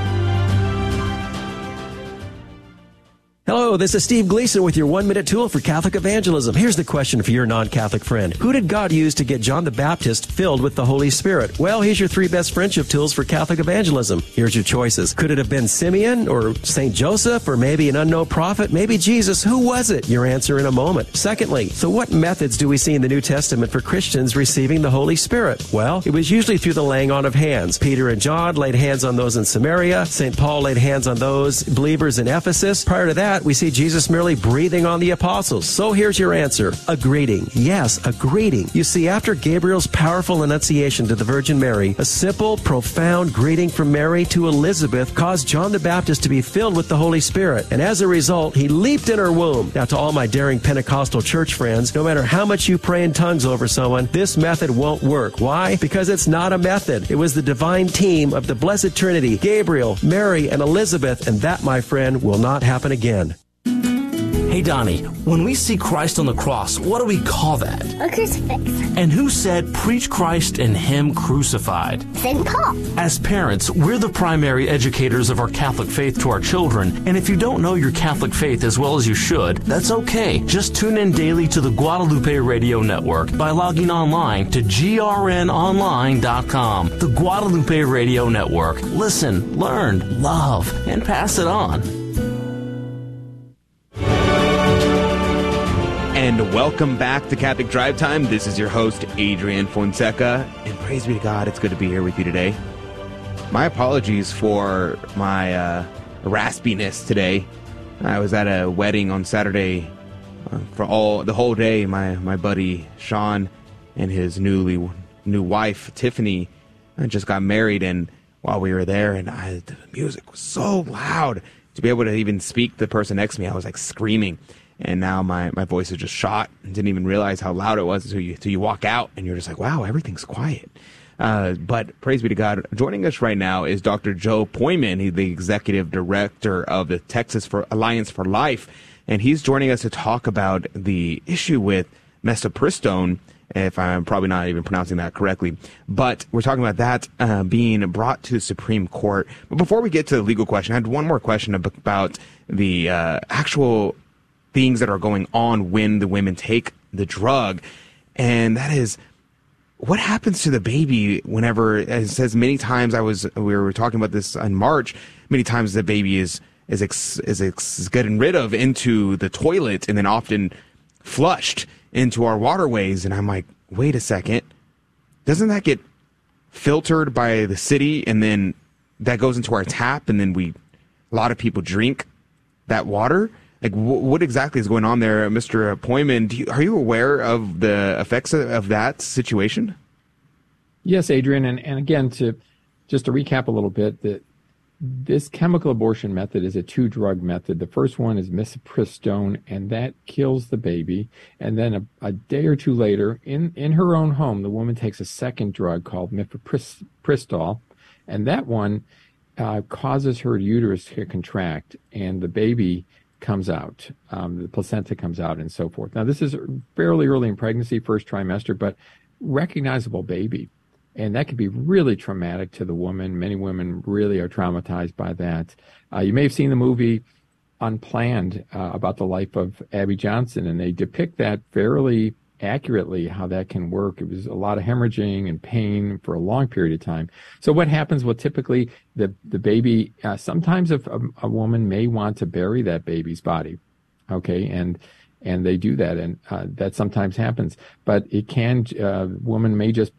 Hello, this is Steve Gleason with your one minute tool for Catholic evangelism. Here's the question for your non Catholic friend Who did God use to get John the Baptist filled with the Holy Spirit? Well, here's your three best friendship tools for Catholic evangelism. Here's your choices. Could it have been Simeon or St. Joseph or maybe an unknown prophet? Maybe Jesus? Who was it? Your answer in a moment. Secondly, so what methods do we see in the New Testament for Christians receiving the Holy Spirit? Well, it was usually through the laying on of hands. Peter and John laid hands on those in Samaria. St. Paul laid hands on those believers in Ephesus. Prior to that, we see Jesus merely breathing on the apostles. So here's your answer. A greeting. Yes, a greeting. You see, after Gabriel's powerful annunciation to the Virgin Mary, a simple, profound greeting from Mary to Elizabeth caused John the Baptist to be filled with the Holy Spirit. And as a result, he leaped in her womb. Now, to all my daring Pentecostal church friends, no matter how much you pray in tongues over someone, this method won't work. Why? Because it's not a method. It was the divine team of the Blessed Trinity, Gabriel, Mary, and Elizabeth, and that, my friend, will not happen again. Hey, Donnie, when we see Christ on the cross, what do we call that? A crucifix. And who said, preach Christ and Him crucified? St. Paul. As parents, we're the primary educators of our Catholic faith to our children, and if you don't know your Catholic faith as well as you should, that's okay. Just tune in daily to the Guadalupe Radio Network by logging online to grnonline.com. The Guadalupe Radio Network. Listen, learn, love, and pass it on. And welcome back to Catholic Drive Time. This is your host, Adrian Fonseca, and praise be to God, it's good to be here with you today. My apologies for my uh, raspiness today. I was at a wedding on Saturday uh, for all the whole day. My my buddy Sean and his newly new wife Tiffany I just got married, and while we were there, and I, the music was so loud to be able to even speak to the person next to me, I was like screaming. And now my, my voice is just shot and didn't even realize how loud it was until you, until you walk out and you're just like, wow, everything's quiet. Uh, but praise be to God. Joining us right now is Dr. Joe Pojman. He's the executive director of the Texas for Alliance for Life. And he's joining us to talk about the issue with misoprostol if I'm probably not even pronouncing that correctly. But we're talking about that uh, being brought to the Supreme Court. But before we get to the legal question, I had one more question about the uh, actual things that are going on when the women take the drug. And that is, what happens to the baby whenever, it says many times, I was, we were talking about this in March, many times the baby is, is, ex, is, ex, is getting rid of into the toilet and then often flushed into our waterways. And I'm like, wait a second. Doesn't that get filtered by the city and then that goes into our tap and then we, a lot of people drink that water? Like, wh- what exactly is going on there, Mr. Pojman? You, are you aware of the effects of, of that situation? Yes, Adrian. And, and again, to just to recap a little bit, that this chemical abortion method is a two drug method. The first one is misoprostol, and that kills the baby. And then a, a, day or two later, in, in her own home, the woman takes a second drug called mifepristol, and that one uh, causes her uterus to contract, and the baby comes out, um, the placenta comes out, and so forth. Now, this is fairly early in pregnancy, first trimester, but recognizable baby and that can be really traumatic to the woman. Many women really are traumatized by that. Uh, you may have seen the movie Unplanned uh, about the life of Abby Johnson, and they depict that fairly accurately how that can work. It was a lot of hemorrhaging and pain for a long period of time. So what happens? Well, typically the the baby. Uh, sometimes if a, a, woman may want to bury that baby's body, okay, and and they do that, and uh, that sometimes happens. But it can. Uh, woman may just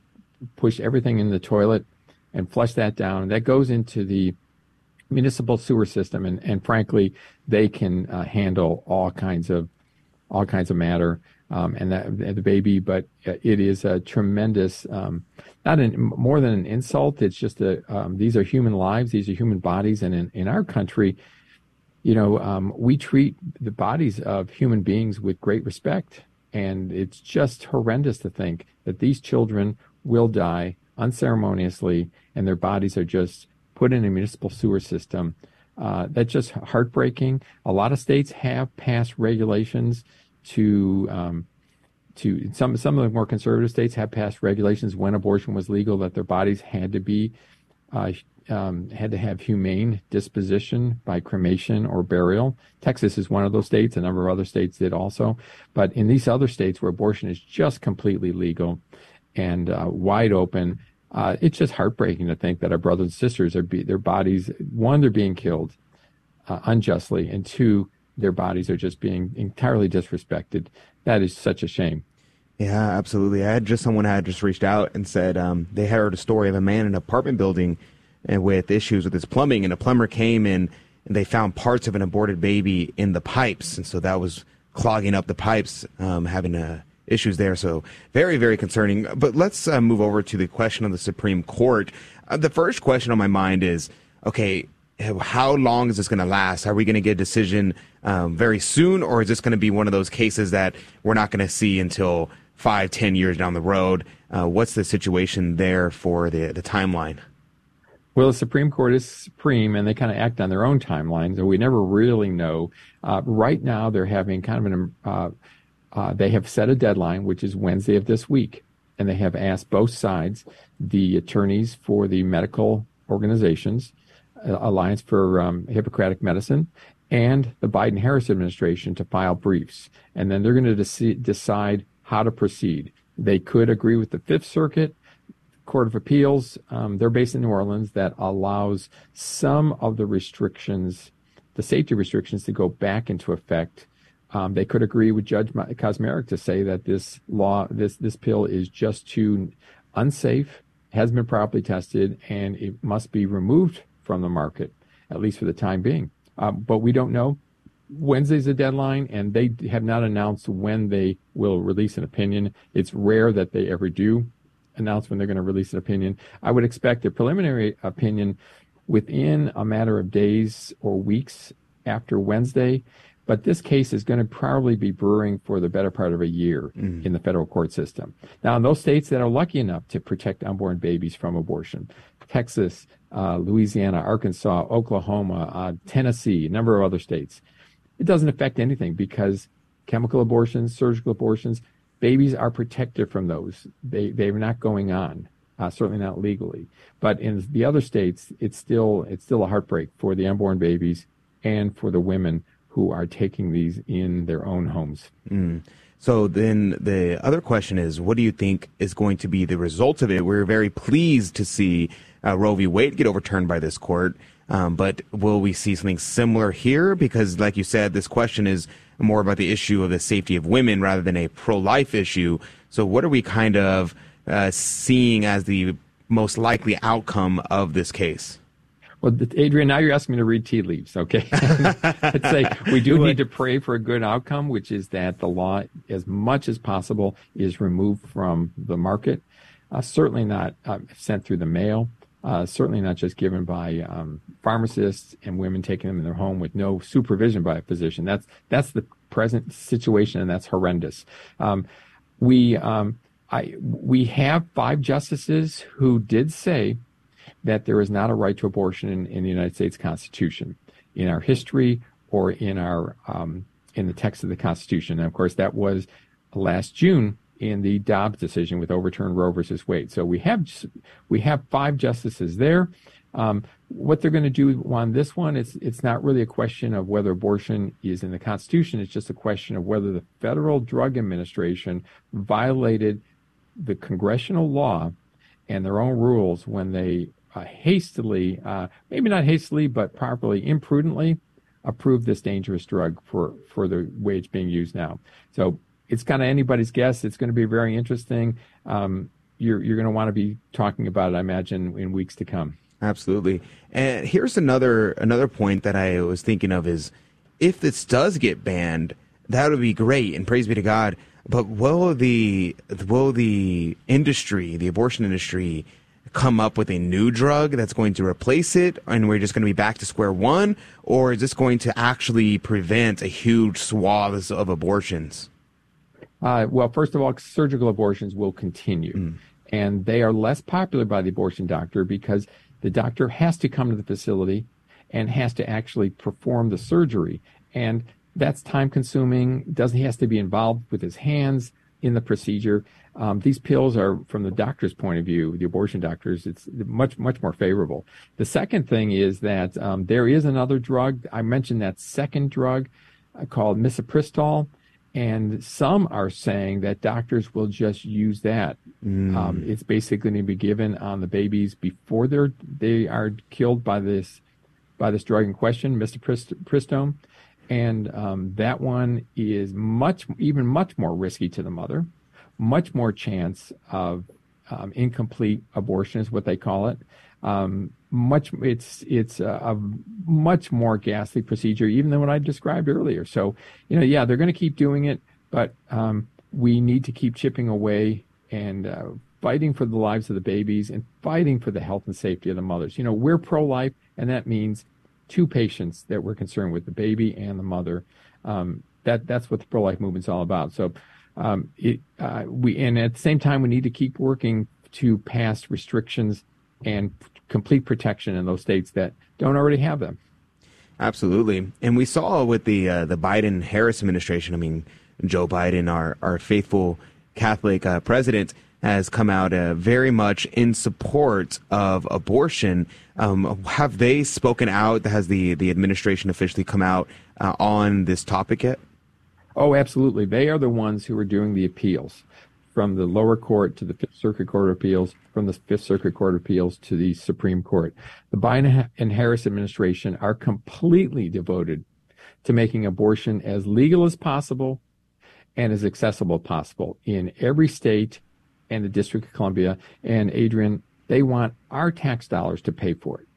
push everything in the toilet and flush that down. That goes into the municipal sewer system, and, and frankly, they can uh, handle all kinds of all kinds of matter um, and that the baby. But it is a tremendous, um, not an, more than an insult. It's just a um, these are human lives, these are human bodies, and in, in our country, you know, um, we treat the bodies of human beings with great respect. And it's just horrendous to think that these children will die unceremoniously and their bodies are just put in a municipal sewer system. Uh, that's just heartbreaking. A lot of states have passed regulations to um, to some some of the more conservative states have passed regulations when abortion was legal that their bodies had to be uh, um, had to have humane disposition by cremation or burial. Texas is one of those states. A number of other states did also. But in these other states where abortion is just completely legal, and uh, wide open. Uh, it's just heartbreaking to think that our brothers and sisters are be, their bodies one they're being killed uh, unjustly, and two their bodies are just being entirely disrespected. That is such a shame. Yeah, absolutely. I had just someone had just reached out and said um, they heard a story of a man in an apartment building and uh, with issues with his plumbing, and a plumber came in and they found parts of an aborted baby in the pipes, and so that was clogging up the pipes, um, having a issues there. So very, very concerning. But let's uh, move over to the question of the Supreme Court. Uh, the first question on my mind is, okay, how long is this going to last? Are we going to get a decision um, very soon, or is this going to be one of those cases that we're not going to see until five, ten years down the road? Uh, what's the situation there for the the timeline? Well, the Supreme Court is supreme, and they kind of act on their own timelines, and we never really know. Uh, right now, they're having kind of an uh, uh, they have set a deadline, which is Wednesday of this week, and they have asked both sides, the attorneys for the medical organizations, uh, Alliance for um, Hippocratic Medicine, and the Biden Harris administration to file briefs. And then they're going to dec- decide how to proceed. They could agree with the Fifth Circuit Court of Appeals. Um, they're based in New Orleans that allows some of the restrictions, the safety restrictions, to go back into effect um, they could agree with Judge Kacsmaryk to say that this law, this this pill is just too unsafe, has been properly tested, and it must be removed from the market, at least for the time being. Um, but we don't know. Wednesday's the deadline, and they have not announced when they will release an opinion. It's rare that they ever do. announce when they're going to release an opinion. I would expect a preliminary opinion within a matter of days or weeks after Wednesday. But this case is going to probably be brewing for the better part of a year Mm. in the federal court system. Now, in those states that are lucky enough to protect unborn babies from abortion, Texas, uh, Louisiana, Arkansas, Oklahoma, uh, Tennessee, a number of other states, it doesn't affect anything because chemical abortions, surgical abortions, babies are protected from those. They they're not going on, uh, certainly not legally. But in the other states, it's still it's still a heartbreak for the unborn babies and for the women who are taking these in their own homes. Mm. So then the other question is, what do you think is going to be the result of it? We're very pleased to see uh, Roe v. Wade get overturned by this court. Um, but will we see something similar here? Because, like you said, this question is more about the issue of the safety of women rather than a pro-life issue. So, what are we kind of uh, seeing as the most likely outcome of this case? Well, Adrian, now you're asking me to read tea leaves, okay? I'd say we do need to pray for a good outcome, which is that the law, as much as possible, is removed from the market. Uh, certainly not uh, sent through the mail. Uh, certainly not just given by um, pharmacists and women taking them in their home with no supervision by a physician. That's that's the present situation, and that's horrendous. Um, we um, I we have five justices who did say that there is not a right to abortion in, in the United States Constitution, in our history or in our um, in the text of the Constitution. And of course, that was last June in the Dobbs decision with overturned Roe versus Wade. So we have we have five justices there. Um, what they're going to do on this one, it's it's not really a question of whether abortion is in the Constitution. It's just a question of whether the Federal Drug Administration violated the congressional law and their own rules when they uh, hastily, uh, maybe not hastily, but properly, imprudently approved this dangerous drug for, for the way it's being used now. So it's kind of anybody's guess. It's going to be very interesting. Um, you're you're going to want to be talking about it, I imagine, in weeks to come. Absolutely. And here's another another point that I was thinking of is if this does get banned, that would be great and praise be to God. But will the will the industry, the abortion industry, come up with a new drug that's going to replace it and we're just going to be back to square one or is this going to actually prevent a huge swaths of abortions uh, well first of all surgical abortions will continue mm. and they are less popular by the abortion doctor because the doctor has to come to the facility and has to actually perform the surgery and that's time consuming doesn't he has to be involved with his hands in the procedure um, these pills are, from the doctor's point of view, the abortion doctors, it's much, much more favorable. The second thing is that um, there is another drug. I mentioned that second drug uh, called misoprostol, and some are saying that doctors will just use that. Mm. Um, it's basically going to be given on the babies before they're they are killed by this by this drug in question, misoprostol, and um, that one is much even much more risky to the mother much more chance of um, incomplete abortion is what they call it. Um, much it's it's a, a, much more ghastly procedure even than what I described earlier. So you know, yeah, they're going to keep doing it, but um, we need to keep chipping away and uh, fighting for the lives of the babies and fighting for the health and safety of the mothers. You know, we're pro-life, and that means two patients that we're concerned with: the baby and the mother. Um, that that's what the pro-life movement's all about. So um, it, uh, we and at the same time we need to keep working to pass restrictions and complete protection in those states that don't already have them. Absolutely, and we saw with the uh, the Biden Harris administration. I mean, Joe Biden, our our faithful Catholic uh, president, has come out uh, very much in support of abortion. Um, have they spoken out? Has the the administration officially come out uh, on this topic yet? Oh, absolutely. They are the ones who are doing the appeals from the lower court to the Fifth Circuit Court of Appeals, from the Fifth Circuit Court of Appeals to the Supreme Court. The Biden and Harris administration are completely devoted to making abortion as legal as possible and as accessible as possible in every state and the District of Columbia. And Adrian, they want our tax dollars to pay for it.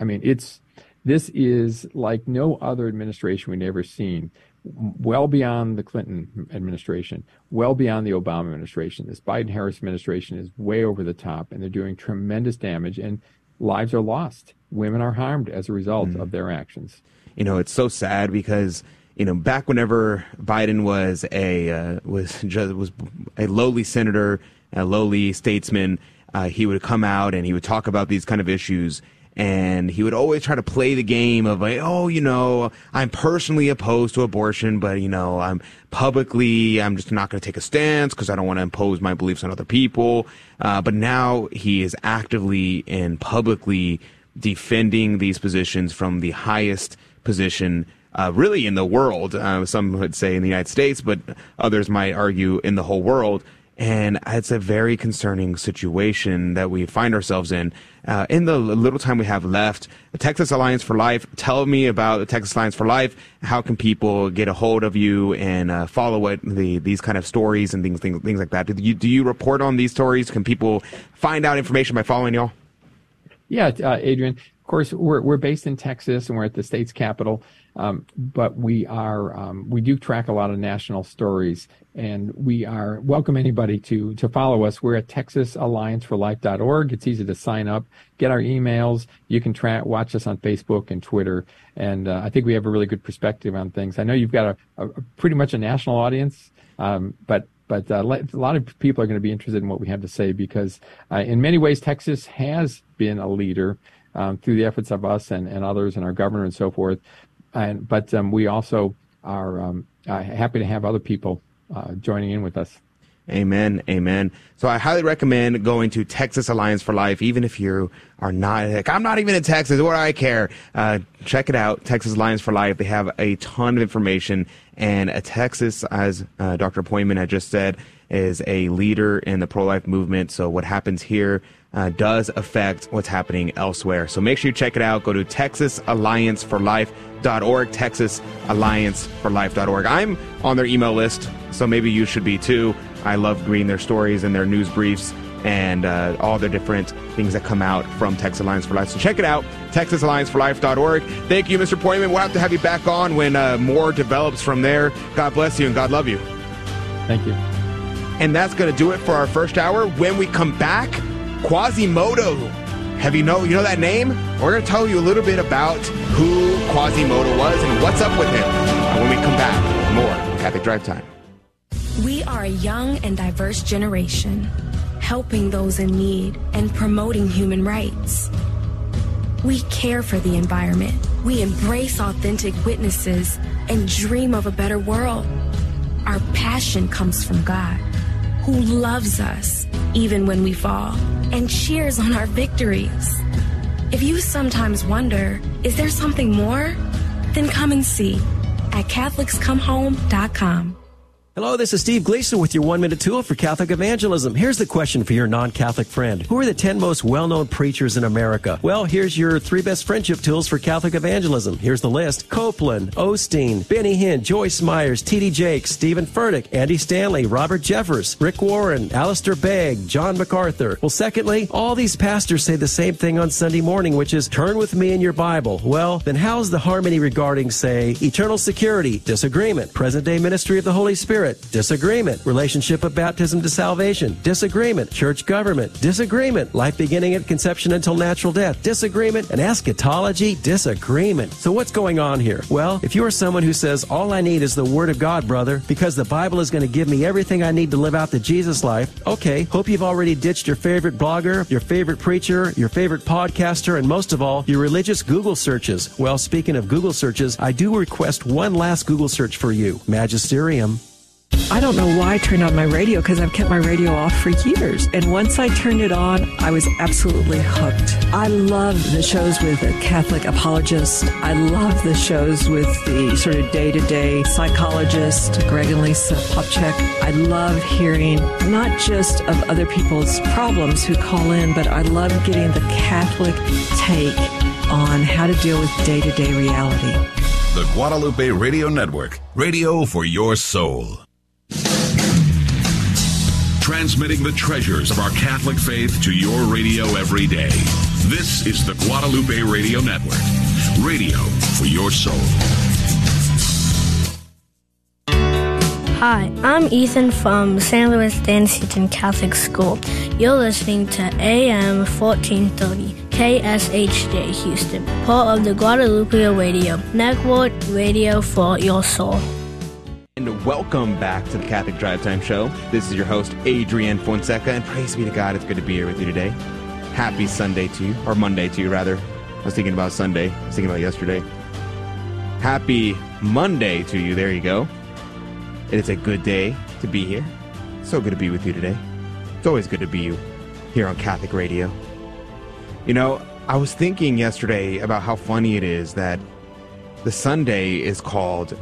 I mean, it's this is like no other administration we've ever seen well beyond the Clinton administration, well beyond the Obama administration. This Biden Harris administration is way over the top and they're doing tremendous damage and lives are lost. Women are harmed as a result mm. of their actions. You know, it's so sad because you know, back whenever Biden was a uh, was just was a lowly senator, a lowly statesman, uh, he would come out and he would talk about these kind of issues and he would always try to play the game of like, oh, you know, I'm personally opposed to abortion, but you know, I'm publicly, I'm just not going to take a stance because I don't want to impose my beliefs on other people. Uh, but now he is actively and publicly defending these positions from the highest position. Uh, really in the world, uh, some would say in the United States, but others might argue in the whole world. And it's a very concerning situation that we find ourselves in. Uh, in the little time we have left, Texas Alliance for Life, tell me about Texas Alliance for Life. How can people get a hold of you and uh, follow what the, these kind of stories and things, things, things like that? Do you, do you report on these stories? Can people find out information by following y'all? Yeah, uh, Adrian. Of course, we're, we're based in Texas and we're at the state's capital. Um, but we are um, we do track a lot of national stories, and we are welcome anybody to to follow us. We're at TexasAllianceForLife.org. It's easy to sign up, get our emails. You can watch us on Facebook and Twitter, and uh, I think we have a really good perspective on things. I know you've got a, a pretty much a national audience, um, but but uh, a lot of people are going to be interested in what we have to say because uh, in many ways Texas has been a leader um, through the efforts of us and, and others and our governor and so forth and but um, we also are um, uh, happy to have other people uh, joining in with us. Amen. Amen. So I highly recommend going to Texas Alliance for Life, even if you are not, like, I'm not even in Texas. What do I care? Uh, check it out. Texas Alliance for Life. They have a ton of information and a Texas, as uh, Dr. Pojman had just said, is a leader in the pro-life movement. So what happens here uh, does affect what's happening elsewhere. So make sure you check it out. Go to texasallianceforlife.org, texasallianceforlife.org. I'm on their email list, so maybe you should be too. I love reading their stories and their news briefs and uh, all the different things that come out from Texas Alliance for Life. So check it out, texasallianceforlife.org. Thank you, Mr. Pojman. We'll have to have you back on when uh, more develops from there. God bless you and God love you. Thank you. And that's going to do it for our first hour. When we come back, Quasimodo. Have you know you know that name? We're going to tell you a little bit about who Quasimodo was and what's up with him when we come back. More Catholic Drive Time. We are a young and diverse generation, helping those in need and promoting human rights. We care for the environment. We embrace authentic witnesses and dream of a better world. Our passion comes from God who loves us even when we fall and cheers on our victories. If you sometimes wonder, is there something more? Then come and see at CatholicsComeHome.com. Hello, this is Steve Gleason with your one minute tool for Catholic evangelism. Here's the question for your non Catholic friend Who are the 10 most well known preachers in America? Well, here's your three best friendship tools for Catholic evangelism. Here's the list Copeland, Osteen, Benny Hinn, Joyce Myers, T.D. Jakes, Stephen Furtick, Andy Stanley, Robert Jeffers, Rick Warren, Alistair Begg, John MacArthur. Well, secondly, all these pastors say the same thing on Sunday morning, which is turn with me in your Bible. Well, then how's the harmony regarding, say, eternal security, disagreement, present day ministry of the Holy Spirit? Spirit, disagreement. Relationship of baptism to salvation, disagreement. Church government, disagreement. Life beginning at conception until natural death, disagreement. And eschatology, disagreement. So what's going on here? Well, if you are someone who says, all I need is the Word of God, brother, because the Bible is going to give me everything I need to live out the Jesus life, okay, hope you've already ditched your favorite blogger, your favorite preacher, your favorite podcaster, and most of all, your religious Google searches. Well, speaking of Google searches, I do request one last Google search for you. Magisterium. I don't know why I turned on my radio because I've kept my radio off for years. And once I turned it on, I was absolutely hooked. I love the shows with a Catholic apologist. I love the shows with the sort of day to day psychologist, Greg and Lisa Popcak. I love hearing not just of other people's problems who call in, but I love getting the Catholic take on how to deal with day to day reality. The Guadalupe Radio Network, radio for your soul transmitting the treasures of our Catholic faith to your radio every day. This is the Guadalupe Radio Network, radio for your soul. Hi, I'm Ethan from San Luis Dansington Catholic School. You're listening to AM 1430 KSHJ Houston, part of the Guadalupe Radio Network Radio for your soul. And welcome back to the Catholic Drive Time Show. This is your host, Adrian Fonseca, and praise be to God, it's good to be here with you today. Happy Sunday to you, or Monday to you, rather. I was thinking about Sunday, I was thinking about yesterday. Happy Monday to you, there you go. It is a good day to be here. So good to be with you today. It's always good to be you here on Catholic Radio. You know, I was thinking yesterday about how funny it is that the Sunday is called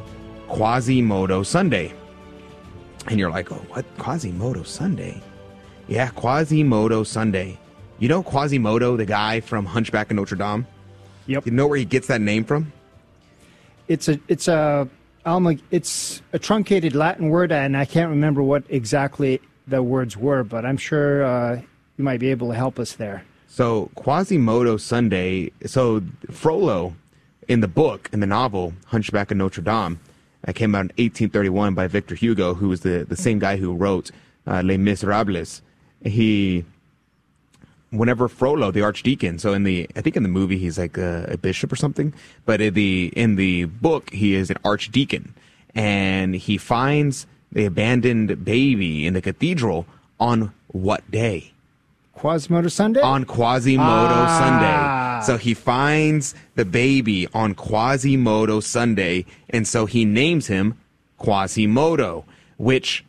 Quasimodo Sunday. And you're like, oh, what? Quasimodo Sunday? Yeah, Quasimodo Sunday. You know Quasimodo, the guy from Hunchback of Notre Dame? Yep. You know where he gets that name from? It's a it's a Alma, it's a truncated Latin word, and I can't remember what exactly the words were, but I'm sure uh, you might be able to help us there. So Quasimodo Sunday. So Frollo, in the book, in the novel Hunchback of Notre Dame, that came out in 1831 by Victor Hugo, who was the, the same guy who wrote uh, Les Miserables. He, whenever Frollo, the archdeacon, so in the, I think in the movie he's like a, a bishop or something, but in the in the book he is an archdeacon, and he finds the abandoned baby in the cathedral on what day? Quasimodo Sunday? On Quasimodo Ah. Sunday. So he finds the baby on Quasimodo Sunday, and so he names him Quasimodo, which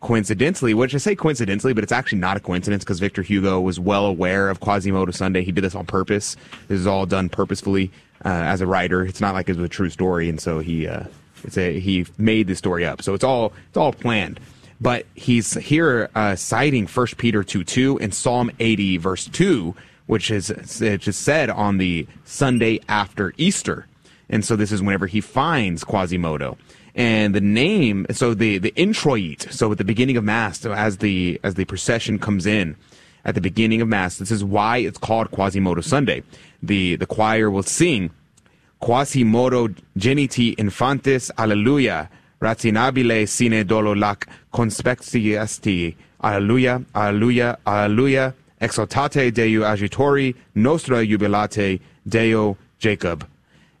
coincidentally, which I say coincidentally, but it's actually not a coincidence because Victor Hugo was well aware of Quasimodo Sunday. He did this on purpose. This is all done purposefully uh, as a writer. It's not like it was a true story, and so he uh, it's a he made the story up. So it's all it's all planned. But he's here uh, citing First Peter two two and Psalm eighty verse two, which is which said on the Sunday after Easter. And so this is whenever he finds Quasimodo. And the name, so the, the introit, so at the beginning of Mass, so as the, as the procession comes in, at the beginning of Mass, this is why it's called Quasimodo Sunday. The, the choir will sing, Quasimodo geniti infantis, alleluia, rationabile sine dolo lac conspecti esti, alleluia, alleluia, alleluia, exultate Deo agitori, nostra jubilate Deo Jacob.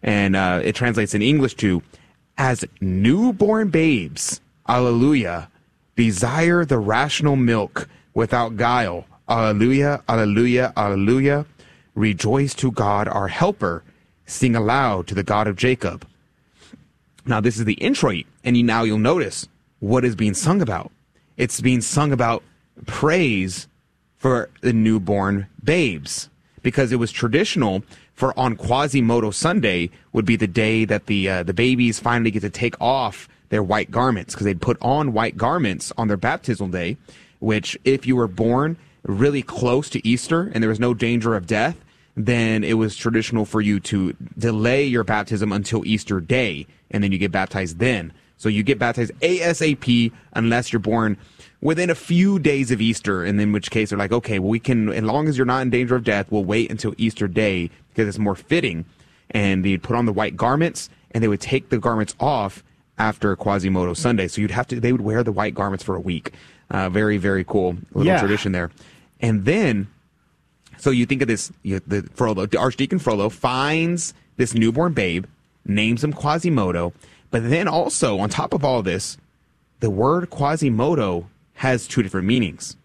And uh, it translates in English to, as newborn babes, alleluia, desire the rational milk without guile, alleluia, alleluia, alleluia, rejoice to God our helper, sing aloud to the God of Jacob. Now, this is the introit, and you, now you'll notice what is being sung about. It's being sung about praise for the newborn babes because it was traditional for on Quasimodo Sunday would be the day that the uh, the babies finally get to take off their white garments because they'd put on white garments on their baptismal day, which if you were born really close to Easter and there was no danger of death, then it was traditional for you to delay your baptism until Easter day and then you get baptized then. So you get baptized ASAP unless you're born within a few days of Easter, and in which case they're like, okay, well, we can, as long as you're not in danger of death, we'll wait until Easter day because it's more fitting. And they'd put on the white garments, and they would take the garments off after Quasimodo Sunday. So you'd have to, they would wear the white garments for a week. Uh, very, very cool little Yeah. tradition there. And then, so you think of this, you, the Frollo, the Archdeacon Frollo finds this newborn babe, names him Quasimodo, but then also on top of all this, the word Quasimodo has two different meanings.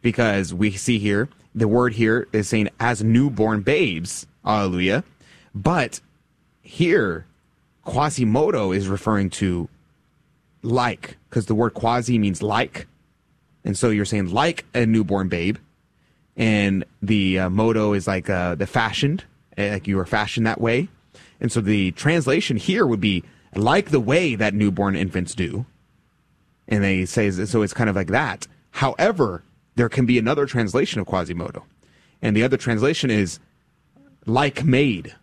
Because we see here the word here is saying as newborn babes, hallelujah, but here Quasimodo is referring to like because the word quasi means like, and so you're saying like a newborn babe, and the uh, modo is like uh, the fashioned, eh, like you were fashioned that way, and so the translation here would be like the way that newborn infants do, and they say so it's kind of like that. However, there can be another translation of Quasimodo, and the other translation is like made,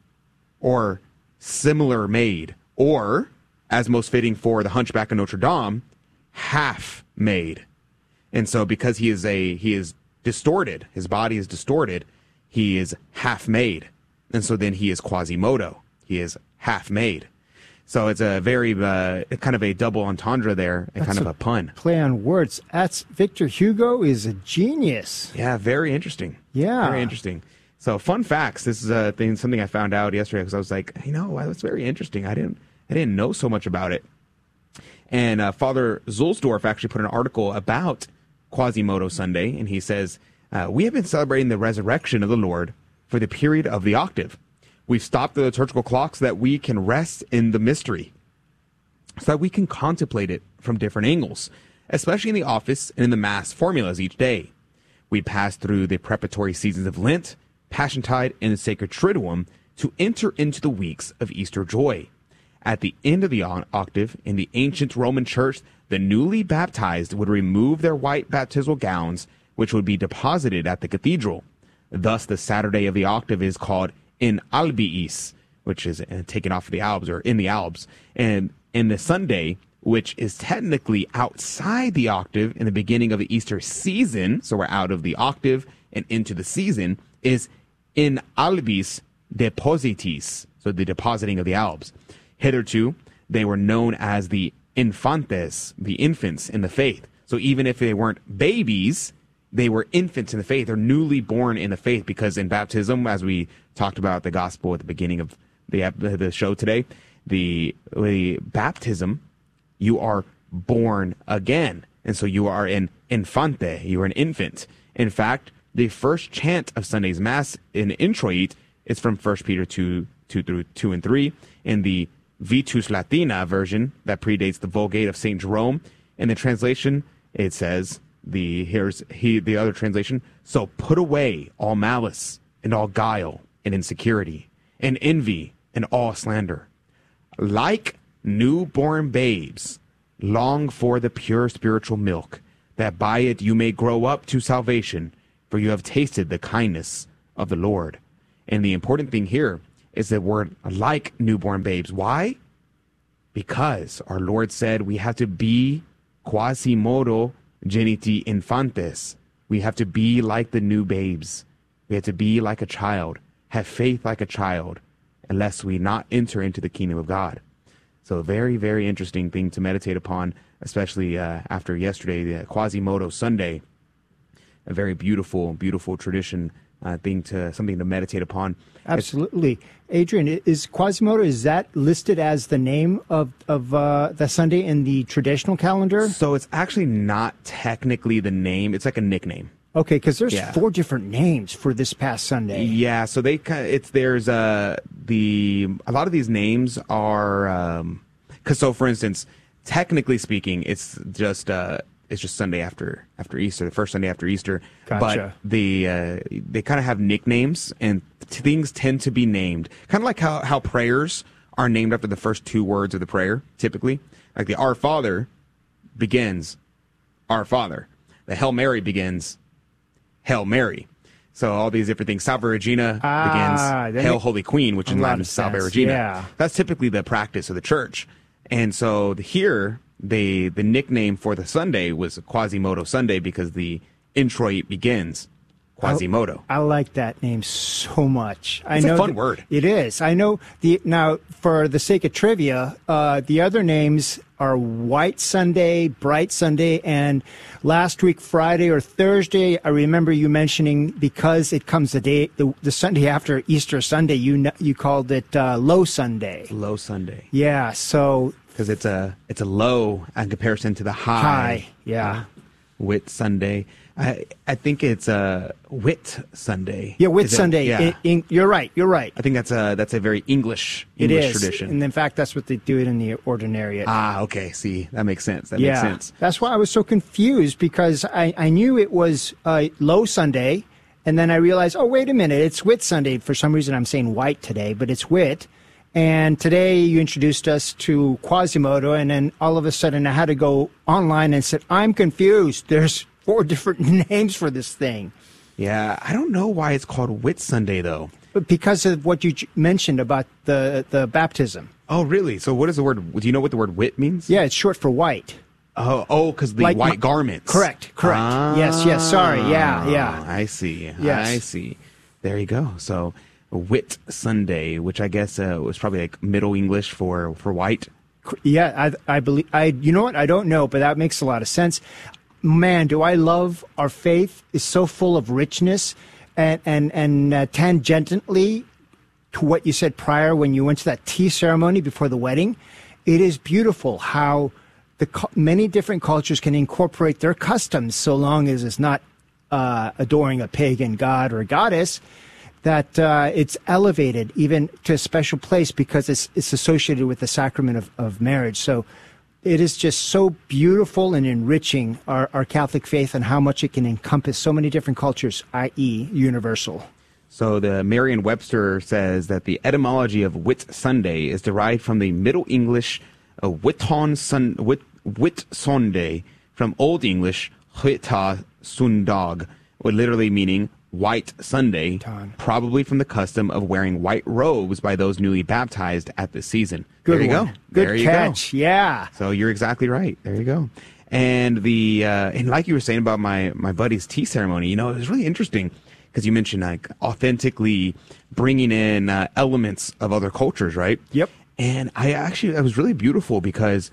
or similar made, or as most fitting for the Hunchback of Notre Dame, half made. And so because he is a he is distorted, his body is distorted, he is half made. And so then he is Quasimodo. He is half made. So it's a very uh, kind of a double entendre there, and kind of a pun. Play on words. That's Victor Hugo is a genius. Yeah, very interesting. Yeah. very interesting. So, fun facts. This is a thing, something I found out yesterday because I was like, you know, that's very interesting. I didn't, I didn't know so much about it. And uh, Father Zuhlsdorf actually put an article about Quasimodo Sunday, and he says, uh, We have been celebrating the resurrection of the Lord for the period of the octave. We've stopped the liturgical clock so that we can rest in the mystery, so that we can contemplate it from different angles, especially in the office and in the Mass formulas each day. We pass through the preparatory seasons of Lent, Passiontide, and the Sacred Triduum to enter into the weeks of Easter joy. At the end of the octave, in the ancient Roman Church, the newly baptized would remove their white baptismal gowns, which would be deposited at the cathedral. Thus, the Saturday of the octave is called in albis, which is uh, taken off of the albs or in the albs, and in the Sunday, which is technically outside the octave in the beginning of the Easter season, so we're out of the octave and into the season, is in albis depositis, so the depositing of the Alps. Hitherto, they were known as the infantes, the infants in the faith. So even if they weren't babies, they were infants in the faith. They're newly born in the faith because in baptism, as we talked about the gospel at the beginning of the the show today, the the baptism, you are born again, and so you are an infante. You are an infant. In fact, the first chant of Sunday's Mass in Introit is from 1 Peter 2, 2 through 2 and 3. In the Vetus Latina version that predates the Vulgate of St. Jerome, in the translation, it says, the here's he the other translation, so put away all malice and all guile and insecurity and envy and all slander. Like newborn babes, long for the pure spiritual milk, that by it you may grow up to salvation, for you have tasted the kindness of the Lord. And the important thing here is that we're like newborn babes. Why? Because our Lord said we have to be quasimodo geniti infantes. We have to be like the new babes. We have to be like a child, have faith like a child, unless we not enter into the kingdom of God. So, very, very interesting thing to meditate upon, especially uh, after yesterday, the Quasimodo Sunday. A very beautiful, beautiful tradition uh, thing to something to meditate upon. Absolutely, Adrian. Is Quasimodo is that listed as the name of of uh, the Sunday in the traditional calendar? So it's actually not technically the name; it's like a nickname. Okay, because there's Yeah. four different names for this past Sunday. Yeah, so they kind it's there's uh the a lot of these names are um cuz so for instance, technically speaking, it's just uh it's just Sunday after after Easter, the first Sunday after Easter. Gotcha. But the uh, they kind of have nicknames and t- things tend to be named. Kind of like how how prayers are named after the first two words of the prayer, typically. Like the Our Father begins Our Father. The Hail Mary begins Hail Mary. So all these different things. Salve Regina Ah, begins Hail Holy Queen, which in Latin is Salve Regina. yeah. That's typically the practice of the church. And so the- here, they the nickname for the Sunday was Quasimodo Sunday because the introit begins Quasimodo. I, I like that name so much. I It's a know fun that- word. It is. I know the now for the sake of trivia, uh, the other names are White Sunday, Bright Sunday, and last week Friday or Thursday. I remember you mentioning because it comes the day the, the Sunday after Easter Sunday. You you called it uh, Low Sunday. Low Sunday. Yeah. So because it's a it's a low in comparison to the high. High, yeah. Whit Sunday. I I think it's a Whit Sunday. yeah, Whit Is Sunday. yeah. in- in- you're right. You're right. I think that's a that's a very English English is, tradition. and in fact, that's what they do it in the ordinariate. ah, okay. See, that makes sense. That yeah, makes sense. that's why I was so confused because I, I knew it was uh, Low Sunday, and then I realized, oh wait a minute, it's Wit Sunday. For some reason, I'm saying white today, but it's Wit. And today you introduced us to Quasimodo, and then all of a sudden I had to go online and said, I'm confused. There's four different names for this thing. Yeah, I don't know why it's called Whit Sunday though. But because of what you mentioned about the the baptism. Oh, really? So, what is the word? Do you know what the word "wit" means? Yeah, it's short for white. Oh, oh, because the Like white my- garments. Correct, correct. Yes, yes, sorry. Yeah, ah, yeah. I see. Yes. I see. There you go. So, Whit Sunday, which I guess uh, was probably like Middle English for for white. Yeah, I, I believe. I you know what? I don't know, but that makes a lot of sense. Man, do I love our faith? is so full of richness, and and and uh, tangentially to what you said prior when you went to that tea ceremony before the wedding. It is beautiful how the many different cultures can incorporate their customs so long as it's not uh, adoring a pagan god or goddess that uh, it's elevated even to a special place because it's, it's associated with the sacrament of, of marriage. So it is just so beautiful and enriching our, our Catholic faith and how much it can encompass so many different cultures, i.e., universal. So the Merriam-Webster says that the etymology of Whit Sunday is derived from the Middle English uh, Whiton sun, Whit, Whit Sunday, from Old English Huita Sundag, literally meaning white Sunday, probably from the custom of wearing white robes by those newly baptized at the season. Good there you one. go. Good there catch. Go. Yeah. So you're exactly right. There you go. And the uh, and like you were saying about my my buddy's tea ceremony, you know, it was really interesting because you mentioned like authentically bringing in uh, elements of other cultures, right? Yep. And I actually that was really beautiful because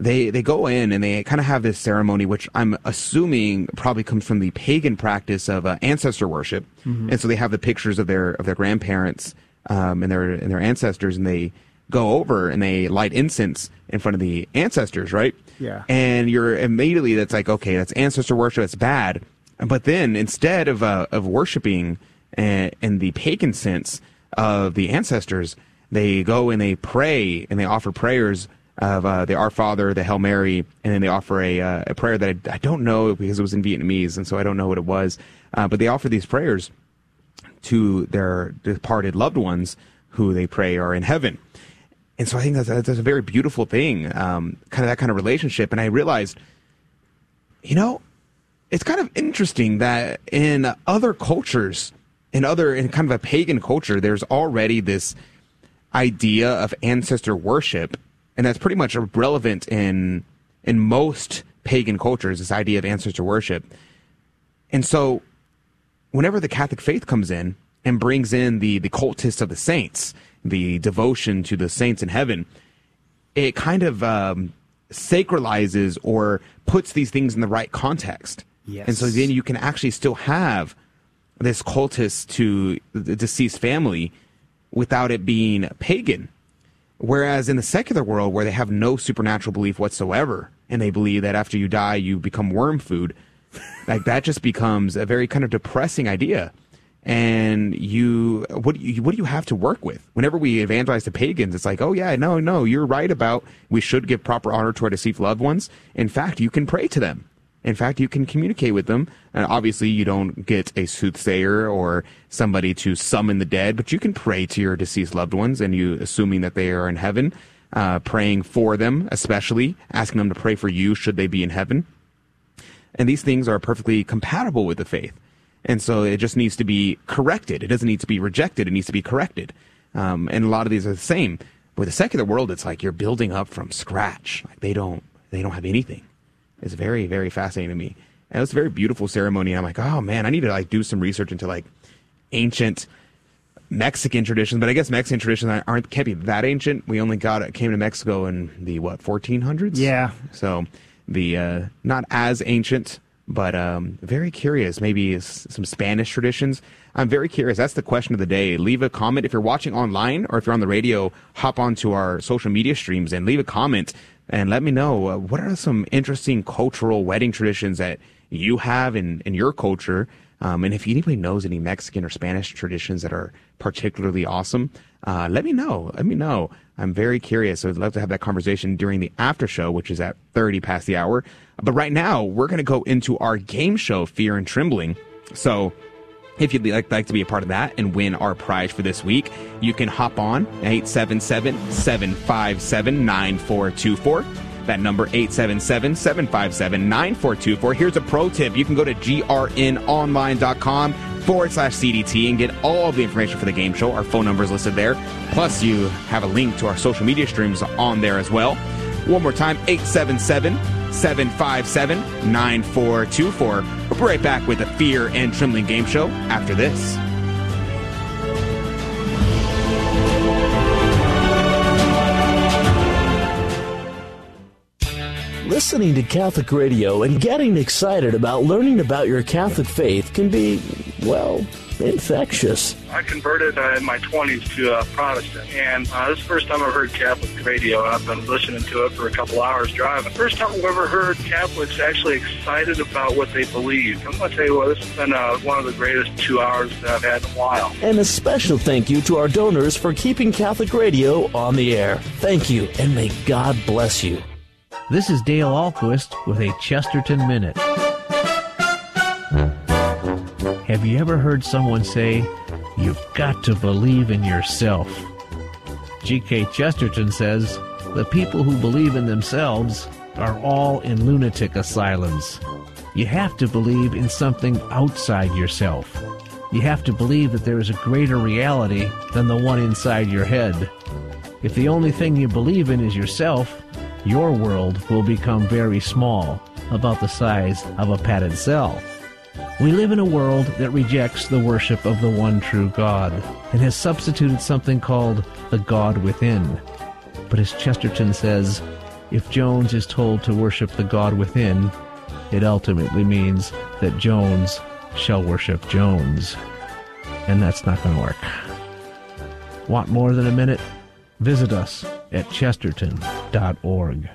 they they go in and they kind of have this ceremony, which I'm assuming probably comes from the pagan practice of uh, ancestor worship, Mhm. and so they have the pictures of their of their grandparents um, and their and their ancestors, and they go over and they light incense in front of the ancestors, right? Yeah. And you're immediately that's like okay, that's ancestor worship, it's bad, but then instead of uh, of worshiping uh, in the pagan sense of the ancestors, they go and they pray and they offer prayers of uh, the Our Father, the Hail Mary, and then they offer a, uh, a prayer that I, I don't know because it was in Vietnamese, and so I don't know what it was. Uh, but they offer these prayers to their departed loved ones who they pray are in heaven. And so I think that's, that's a very beautiful thing, um, kind of that kind of relationship. And I realized, you know, it's kind of interesting that in other cultures, in other, in kind of a pagan culture, there's already this idea of ancestor worship, and that's pretty much relevant in in most pagan cultures. This idea of ancestor worship, and so whenever the Catholic faith comes in and brings in the the cultus of the saints, the devotion to the saints in heaven, it kind of um, sacralizes or puts these things in the right context. Yes. And so then you can actually still have this cultus to the deceased family without it being pagan. Whereas in the secular world, where they have no supernatural belief whatsoever, and they believe that after you die, you become worm food, like that just becomes a very kind of depressing idea. And you, what do you, what do you have to work with? Whenever we evangelize to pagans, it's like, oh yeah, no, no, you're right about we should give proper honor to our deceased loved ones. In fact, you can pray to them. In fact, you can communicate with them. And obviously, you don't get a soothsayer or somebody to summon the dead, but you can pray to your deceased loved ones, and you assuming that they are in heaven, uh, praying for them, especially asking them to pray for you should they be in heaven. And these things are perfectly compatible with the faith. And so it just needs to be corrected. It doesn't need to be rejected. It needs to be corrected. Um, and a lot of these are the same. With the secular world, it's like you're building up from scratch. Like they don't, they don't have anything. It's very, very fascinating to me. And it's a very beautiful ceremony. And I'm like, oh man, I need to like do some research into like ancient Mexican traditions. But I guess Mexican traditions aren't can't be that ancient. We only got it came to Mexico in the what 1400s. Yeah. So the uh, not as ancient, but um, very curious. Maybe some Spanish traditions. I'm very curious. That's the question of the day. Leave a comment if you're watching online or if you're on the radio. Hop onto our social media streams and leave a comment and let me know uh, what are some interesting cultural wedding traditions that you have in in your culture. Um, and if anybody knows any Mexican or Spanish traditions that are particularly awesome, uh, let me know. Let me know. I'm very curious. I'd love to have that conversation during the after show, which is at 30 past the hour. But right now, we're going to go into our game show, Fear and Trembling. So if you'd like, like to be a part of that and win our prize for this week, you can hop on 877 757 9424. That number 877-757-9424. Here's a pro tip. You can go to grnonline.com forward slash CDT and get all the information for the game show. Our phone number is listed there. Plus, you have a link to our social media streams on there as well. One more time, 877 757 9424. We'll be right back with the Fear and Trembling Game Show after this. Listening to Catholic radio and getting excited about learning about your Catholic faith can be, well, infectious. I converted uh, in my 20s to uh, Protestant, and uh, this is the first time I've heard Catholic radio, I've been listening to it for a couple hours driving. First time I've ever heard Catholics actually excited about what they believe. I'm going to tell you what, this has been uh, one of the greatest two hours that I've had in a while. And a special thank you to our donors for keeping Catholic radio on the air. Thank you, and may God bless you. This is Dale Ahlquist with a Chesterton Minute. Have you ever heard someone say, You've got to believe in yourself? G.K. Chesterton says, The people who believe in themselves are all in lunatic asylums. You have to believe in something outside yourself. You have to believe that there is a greater reality than the one inside your head. If the only thing you believe in is yourself, your world will become very small, about the size of a padded cell. We live in a world that rejects the worship of the one true God and has substituted something called the God within. But as Chesterton says, if Jones is told to worship the God within, it ultimately means that Jones shall worship Jones. And that's not going to work. Want more than a minute? Visit us at chesterton.org.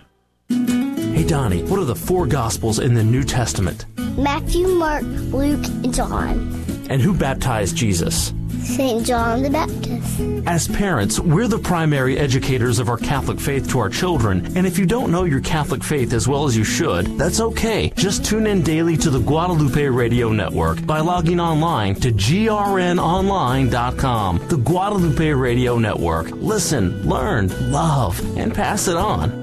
Hey, Donnie, what are the four Gospels in the New Testament? Matthew, Mark, Luke, and John. And who baptized Jesus? St. John the Baptist. As parents, we're the primary educators of our Catholic faith to our children, and if you don't know your Catholic faith as well as you should, that's okay. Just tune in daily to the Guadalupe Radio Network by logging online to grnonline.com. The Guadalupe Radio Network. Listen, learn, love, and pass it on.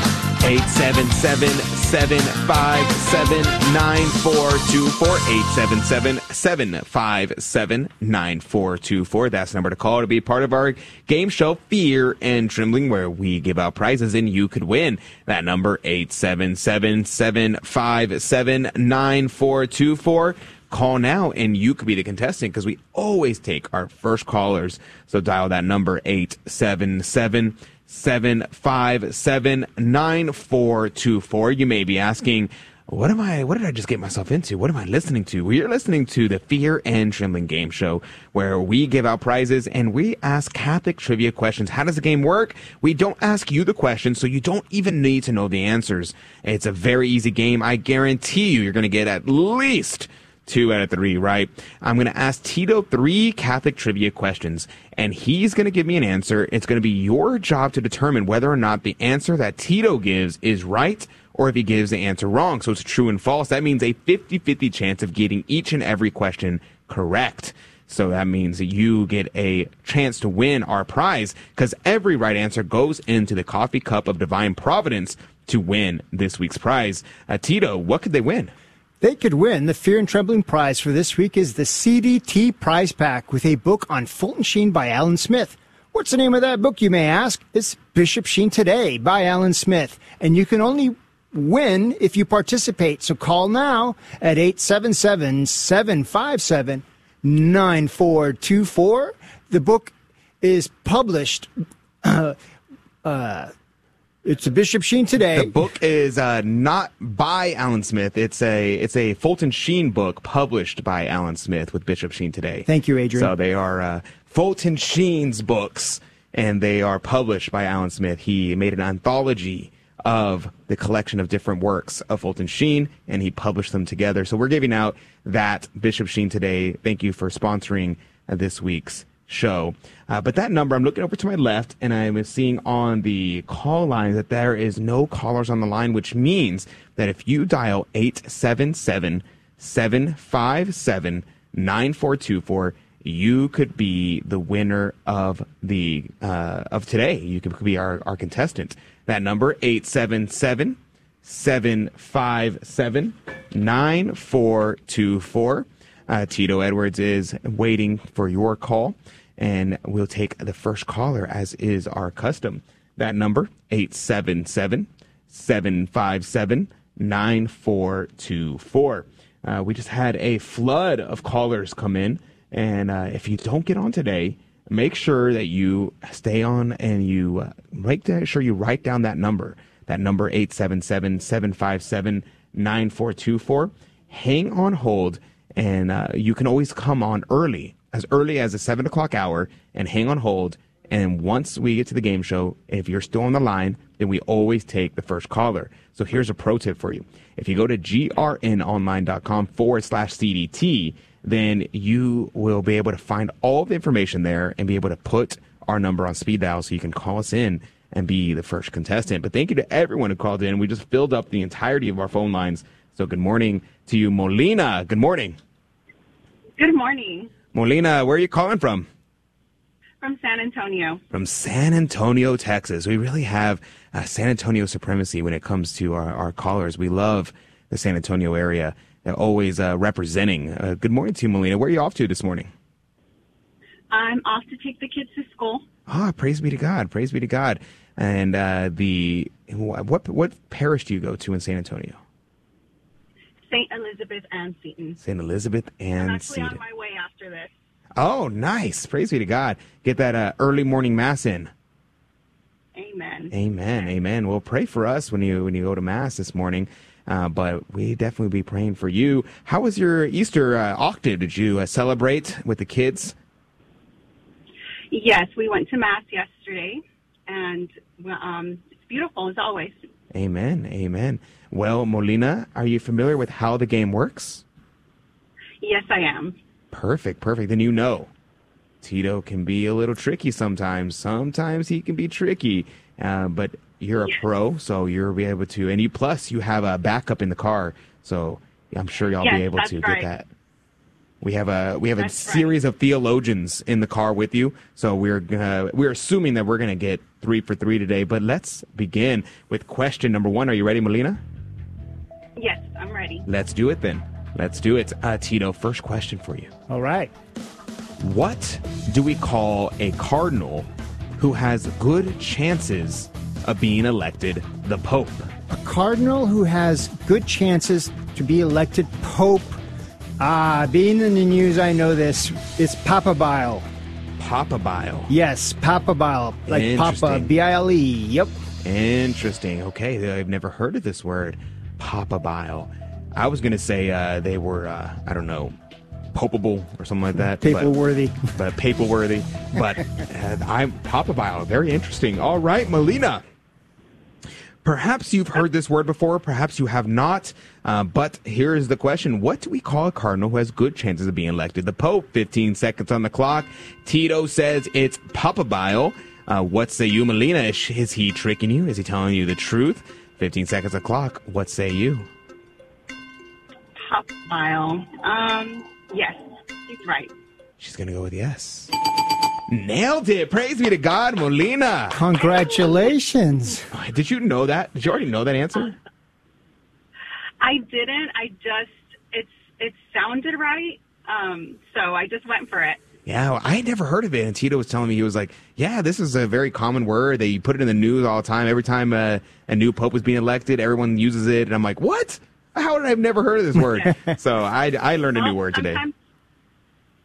877-757-9424, 877-757-9424. That's the number to call to be part of our game show, Fear and Trembling, where we give out prizes and you could win. That number, 877-757-9424. Call now and you could be the contestant because we always take our first callers. So dial that number, 877 757 9424. You may be asking, what am I, what did I just get myself into? What am I listening to? Well, you're listening to the Fear and Trembling game show where we give out prizes and we ask Catholic trivia questions. How does the game work? We don't ask you the questions, so you don't even need to know the answers. It's a very easy game. I guarantee you, you're going to get at least two out of three, right? I'm going to ask Tito three Catholic trivia questions, and he's going to give me an answer. It's going to be your job to determine whether or not the answer that Tito gives is right or if he gives the answer wrong. So it's true and false. That means a 50 50 chance of getting each and every question correct. So that means that you get a chance to win our prize because every right answer goes into the coffee cup of divine providence to win this week's prize. Uh, Tito, what could they win? They could win. The Fear and Trembling prize for this week is the CDT prize pack with a book on Fulton Sheen by Alan Smith. What's the name of that book, you may ask? It's Bishop Sheen Today by Alan Smith. And you can only win if you participate. So call now at 877 757 9424. The book is published. Uh, uh, it's a Bishop Sheen today. The book is uh, not by Alan Smith. It's a it's a Fulton Sheen book published by Alan Smith with Bishop Sheen today. Thank you, Adrian. So they are uh, Fulton Sheen's books, and they are published by Alan Smith. He made an anthology of the collection of different works of Fulton Sheen, and he published them together. So we're giving out that Bishop Sheen today. Thank you for sponsoring uh, this week's show. Uh, but that number, I'm looking over to my left and I'm seeing on the call line that there is no callers on the line, which means that if you dial 877 757 9424, you could be the winner of the uh, of today. You could be our, our contestant. That number 877 757 9424. Uh, Tito Edwards is waiting for your call, and we'll take the first caller as is our custom. That number, 877 757 9424. Uh, we just had a flood of callers come in, and uh, if you don't get on today, make sure that you stay on and you uh, make sure you write down that number. That number 877-757-9424. Hang on hold, and uh, you can always come on early, as early as the seven o'clock hour, and hang on hold. And once we get to the game show, if you're still on the line, then we always take the first caller. So here's a pro tip for you. If you go to grnonline.com forward slash CDT, then you will be able to find all the information there and be able to put our number on speed dial so you can call us in and be the first contestant. But thank you to everyone who called in. We just filled up the entirety of our phone lines. So good morning to you, Molina. Good morning. Good morning Molina, where are you calling from? from San Antonio. From San Antonio, Texas. We really have uh, San Antonio supremacy when it comes to our, our callers. We love the San Antonio area. They're always uh, representing. Uh, good morning to you, Molina. Where are you off to this morning? I'm off to take the kids to school. Ah, praise be to God. Praise be to God. And uh, the what what parish do you go to in San Antonio? St. Elizabeth Ann Seton. St. Elizabeth and I'm actually Seton. on my way after this. Oh, nice. Praise be to God. Get that uh, early morning mass in. Amen. Amen. Amen. Well, pray for us when you when you go to mass this morning. Uh, but we definitely be praying for you. How was your Easter uh, octave? Did you uh, celebrate with the kids? Yes, we went to Mass yesterday, and um, it's beautiful as always. Amen. Amen. Well, Molina, are you familiar with how the game works? Yes, I am. Perfect, perfect. Then you know Tito can be a little tricky sometimes. Sometimes he can be tricky, uh, but you're a pro, so you'll be able to. And you plus you have a backup in the car, so I'm sure y'all Yes, be able to right. get that. We have a we have a That's right. series of theologians in the car with you, so we're gonna we're assuming that we're gonna get three for three today. But let's begin with question number one. Are you ready, Molina? Yes, I'm ready. Let's do it then. Let's do it. Uh, Tito, first question for you. All right. What do we call a cardinal who has good chances of being elected the Pope? A cardinal who has good chances to be elected pope. Ah, being in the news, I know this. It's Papa Bile. Papa Bile. Yes, papabile. Like Papa, B I L E. Yep. Interesting. Okay, I've never heard of this word, papabile. I was going to say uh, they were, uh, I don't know, popeable or something like that. Papal worthy. but papal worthy. But uh, I'm papabile. Very interesting. All right, Melina. Perhaps you've heard this word before, perhaps you have not. Uh, but here is the question What do we call a cardinal who has good chances of being elected? The Pope, 15 seconds on the clock. Tito says it's papabile. Uh, what say you, Melina? Is, is he tricking you? Is he telling you the truth? 15 seconds on the clock. What say you? Top file. Um, yes, he's right. She's going to go with yes. Nailed it. Praise be to God, Molina. Congratulations. Did you know that? Did you already know that answer? I didn't. I just it's it sounded right. Um, so I just went for it. Yeah, well, I had never heard of it. And Tito was telling me, he was like, yeah, this is a very common word. They put it in the news all the time. Every time uh, a new pope was being elected, everyone uses it. And I'm like, what? How did I have never heard of this word? so I, I learned a new word today. Sometimes,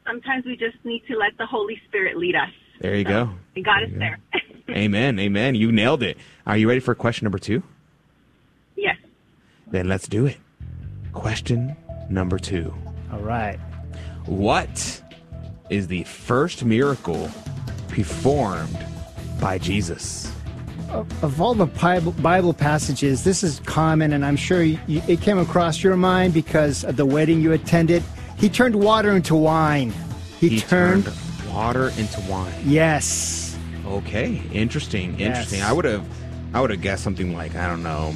sometimes we just need to let the Holy Spirit lead us. There you go. He got us there. Amen. Amen. You nailed it. Are you ready for question number two? yes. Then let's do it. Question number two. All right. What is the first miracle performed by Jesus? Of of all the Bible, Bible passages, this is common, and I'm sure it came across your mind because of the wedding you attended. He turned water into wine. He, turned, water into wine. Yes. Okay, interesting, Yes. interesting. I would have, I would have guessed something like I don't know,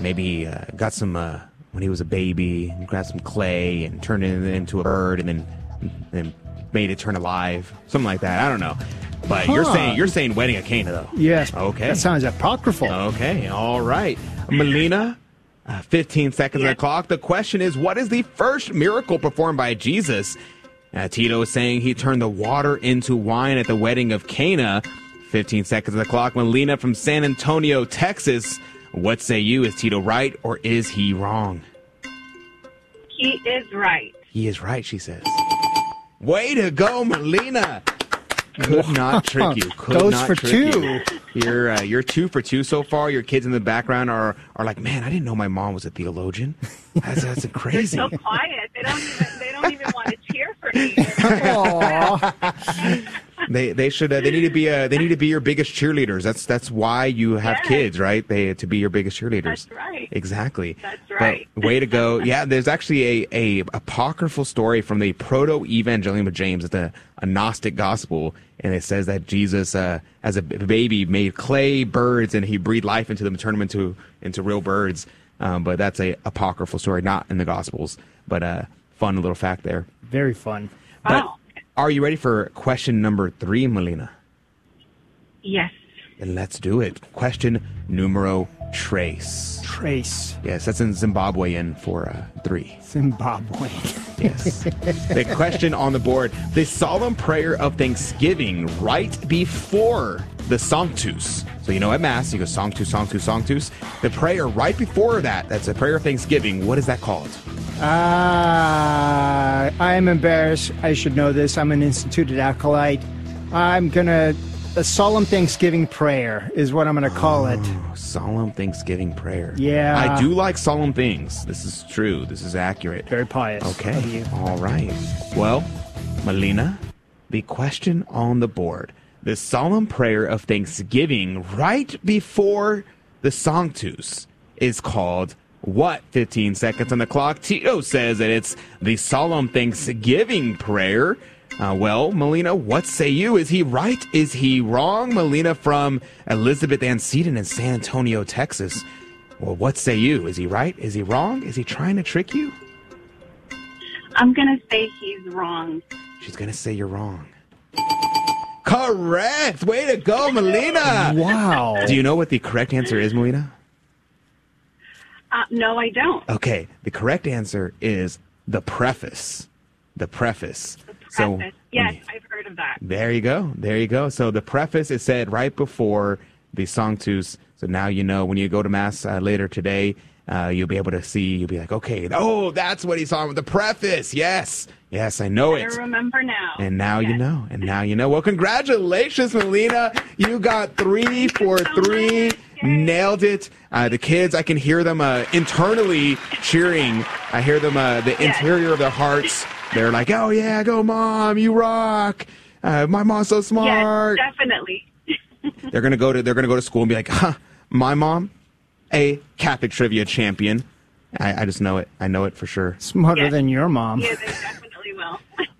maybe uh, got some uh, when he was a baby, and grabbed some clay and turned it into a bird, and then then made it turn alive, something like that. I don't know. But you're saying you're saying wedding at Cana though. Yes. Okay. That sounds apocryphal. Okay. All right, Melina. Uh, 15 seconds on the clock. The question is, what is the first miracle performed by Jesus? Uh, Tito is saying he turned the water into wine at the wedding of Cana. 15 seconds on the clock. Melina from San Antonio, Texas. What say you? Is Tito right or is he wrong? He is right. He is right, she says. Way to go, Melina. Could not trick you. Could Goes not for trick two. You. You're uh, you're two for two so far. Your kids in the background are are like, man, I didn't know my mom was a theologian. That's that's crazy. They're crazy. so quiet. They don't even they don't even want to cheer for me. They they should uh, they need to be uh, they need to be your biggest cheerleaders. That's that's why you have Yes. kids, right? They to be your biggest cheerleaders. That's right. Exactly. That's But right. way to go. Yeah, there's actually a, a apocryphal story from the Protoevangelium of James. It's a, a Gnostic gospel, and it says that Jesus, uh, as a baby, made clay birds and he breathed life into them and turned them into into real birds. Um, but that's a apocryphal story, not in the gospels. But a fun little fact there. Very fun. But are you ready for question number three, Melina? Yes. Then let's do it. Question numero trace. Trace. Yes, that's in Zimbabwean for uh, three. Zimbabwe. Yes. the question on the board the solemn prayer of thanksgiving right before the Sanctus. So, you know, at Mass, you go Sanctus, Sanctus, Sanctus. The prayer right before that, that's a prayer of thanksgiving. What is that called? Uh, I am embarrassed. I should know this. I'm an instituted acolyte. I'm gonna a solemn Thanksgiving prayer is what I'm gonna call it. Solemn Thanksgiving prayer. Yeah. I do like solemn things. This is true. This is accurate. Very pious. Okay. All right. Well, Melina, the question on the board. The solemn prayer of thanksgiving right before the Sanctus is called what? 15 seconds on the clock. Tito says that it's the solemn thanksgiving prayer. Uh, well, Melina, what say you? Is he right? Is he wrong? Melina from Elizabeth Ann Seton in San Antonio, Texas. Well, what say you? Is he right? Is he wrong? Is he trying to trick you? I'm gonna say he's wrong. She's gonna say you're wrong. Correct. Way to go, Melina. Wow. Do you know what the correct answer is, Melina? Uh, no, I don't. Okay. The correct answer is the preface. The preface. So Preface. yes, I've heard of that. there you go. There you go. So the preface is said right before the Sanctus. So now you know when you go to mass uh, later today, uh, you'll be able to see. You'll be like, okay, oh, that's what he's talking about. The preface. Yes, yes, I know I it. remember now. And now you know. And now you know. Well, congratulations, Melina. You got three for three. Nailed it. Uh, the kids, I can hear them uh, internally cheering. I hear them, uh, the interior of their hearts. They're like, oh, yeah, go, mom. You rock. Uh, my mom's so smart. Yes, definitely. They're gonna go to they're gonna go to school and be like, huh, my mom, a Catholic trivia champion. I, I just know it. I know it for sure. Smarter than your mom. Yeah, they definitely will.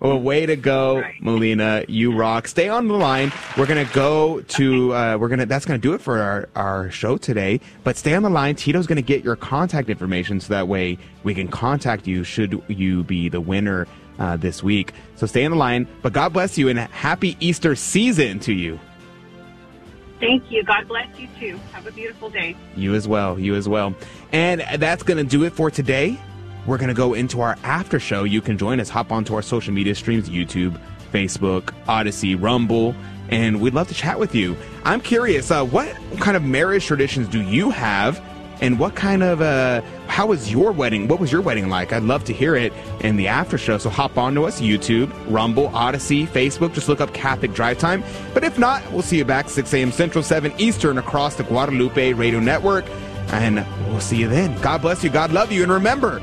Well, way to go, Melina. You rock. Stay on the line. We're gonna go to. Uh, we're gonna. That's gonna do it for our our show today. But stay on the line. Tito's gonna get your contact information so that way we can contact you should you be the winner uh, this week. So stay on the line. But God bless you and happy Easter season to you. Thank you. God bless you too. Have a beautiful day. You as well. You as well. And that's going to do it for today. We're going to go into our after show. You can join us. Hop onto our social media streams YouTube, Facebook, Odysee, Rumble, and we'd love to chat with you. I'm curious, uh, what kind of marriage traditions do you have? And what kind of, uh, how was your wedding? What was your wedding like? I'd love to hear it in the after show. So hop on to us, YouTube, Rumble, Odysee, Facebook. Just look up Catholic Drive Time. But if not, we'll see you back 6 a.m. Central, 7 Eastern across the Guadalupe Radio Network. And we'll see you then. God bless you. God love you. And remember,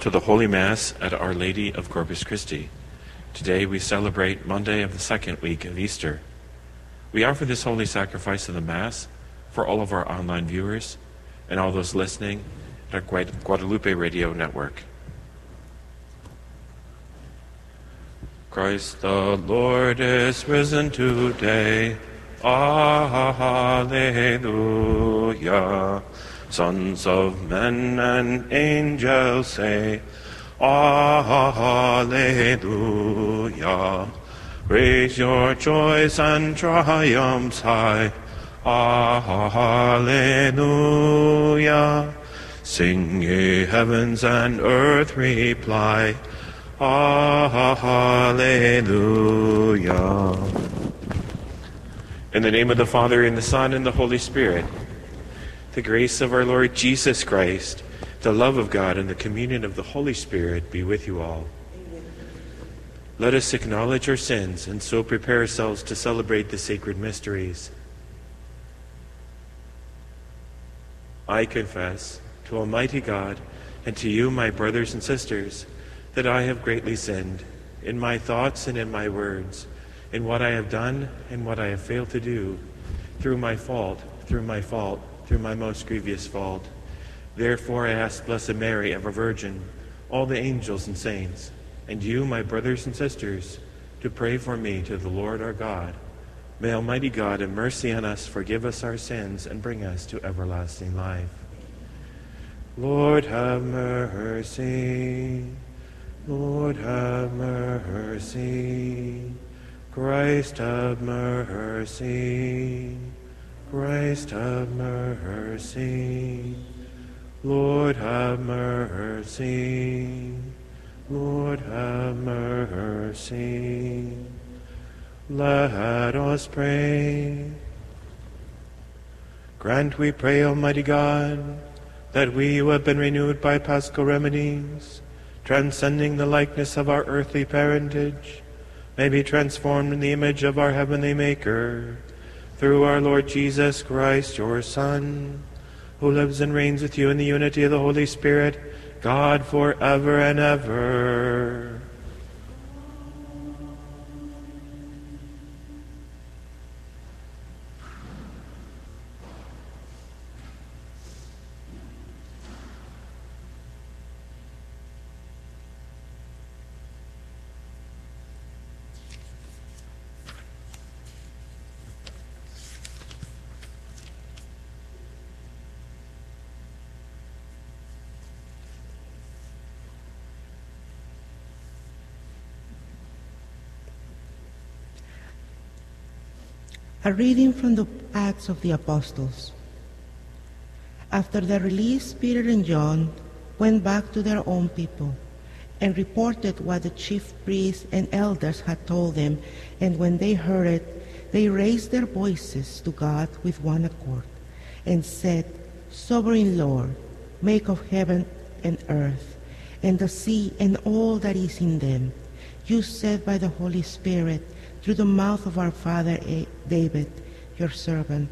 To the Holy Mass at Our Lady of Corpus Christi. Today we celebrate Monday of the second week of Easter. We offer this holy sacrifice of the Mass for all of our online viewers and all those listening at our Guadalupe Radio Network. Christ the Lord is risen today. Ah, Alleluia. Sons of men and angels say, Alleluia. Raise your joys and triumphs high. Alleluia. Sing ye heavens and earth reply. Alleluia. In the name of the Father, and the Son, and the Holy Spirit, the grace of our Lord Jesus Christ, the love of God, and the communion of the Holy Spirit be with you all. Let us acknowledge our sins and so prepare ourselves to celebrate the sacred mysteries. I confess to Almighty God and to you, my brothers and sisters, that I have greatly sinned in my thoughts and in my words, in what I have done and what I have failed to do, through my fault, through my fault, through my most grievous fault. Therefore I ask Blessed Mary, ever Virgin, all the angels and saints, and you, my brothers and sisters, to pray for me to the Lord our God. May Almighty God have mercy on us, forgive us our sins, and bring us to everlasting life. Lord have mercy. Lord have mercy. Christ have mercy. Christ have mercy. Lord have mercy. Lord have mercy. Let us pray. Grant, we pray, Almighty God, that we who have been renewed by paschal remedies, transcending the likeness of our earthly parentage, may be transformed in the image of our heavenly Maker, through our Lord Jesus Christ, your Son, who lives and reigns with you in the unity of the Holy Spirit, God forever and ever. Reading from the Acts of the Apostles. After the release, Peter and John went back to their own people and reported what the chief priests and elders had told them, and when they heard it, they raised their voices to God with one accord and said, Sovereign Lord, make of heaven and earth, and the sea and all that is in them, you said by the Holy Spirit, through the mouth of our father David, your servant.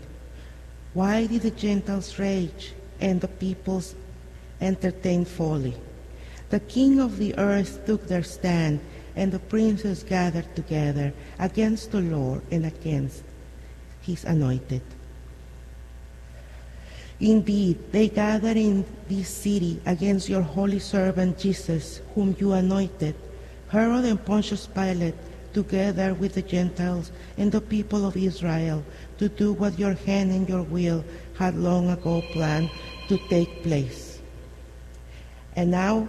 Why did the Gentiles rage and the peoples entertain folly? The king of the earth took their stand, and the princes gathered together against the Lord and against his anointed. Indeed, they gathered in this city against your holy servant Jesus, whom you anointed. Herod and Pontius Pilate together with the Gentiles and the people of Israel to do what your hand and your will had long ago planned to take place. And now,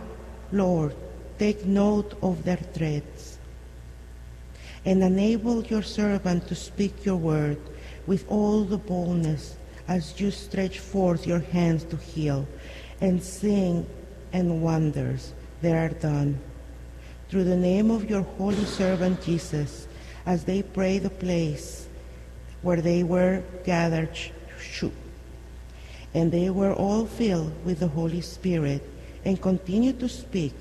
Lord, take note of their threats and enable your servant to speak your word with all the boldness as you stretch forth your hands to heal and sing and wonders that are done through the name of your holy servant Jesus, as they pray the place where they were gathered. And they were all filled with the Holy Spirit and continued to speak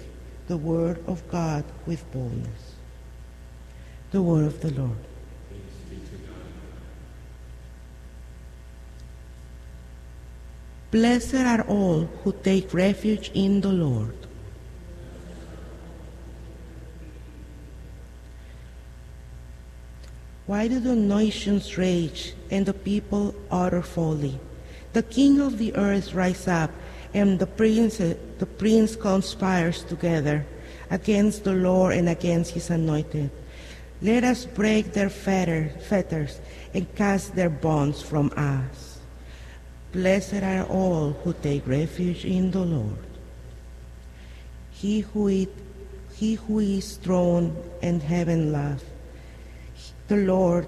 the word of God with boldness. The word of the Lord. Blessed are all who take refuge in the Lord. Why do the nations rage and the people utter folly? The king of the earth rise up, and the prince, the prince conspires together against the Lord and against his anointed. Let us break their fetter, fetters and cast their bonds from us. Blessed are all who take refuge in the Lord. He who, it, he who is throned and heaven laughs. The Lord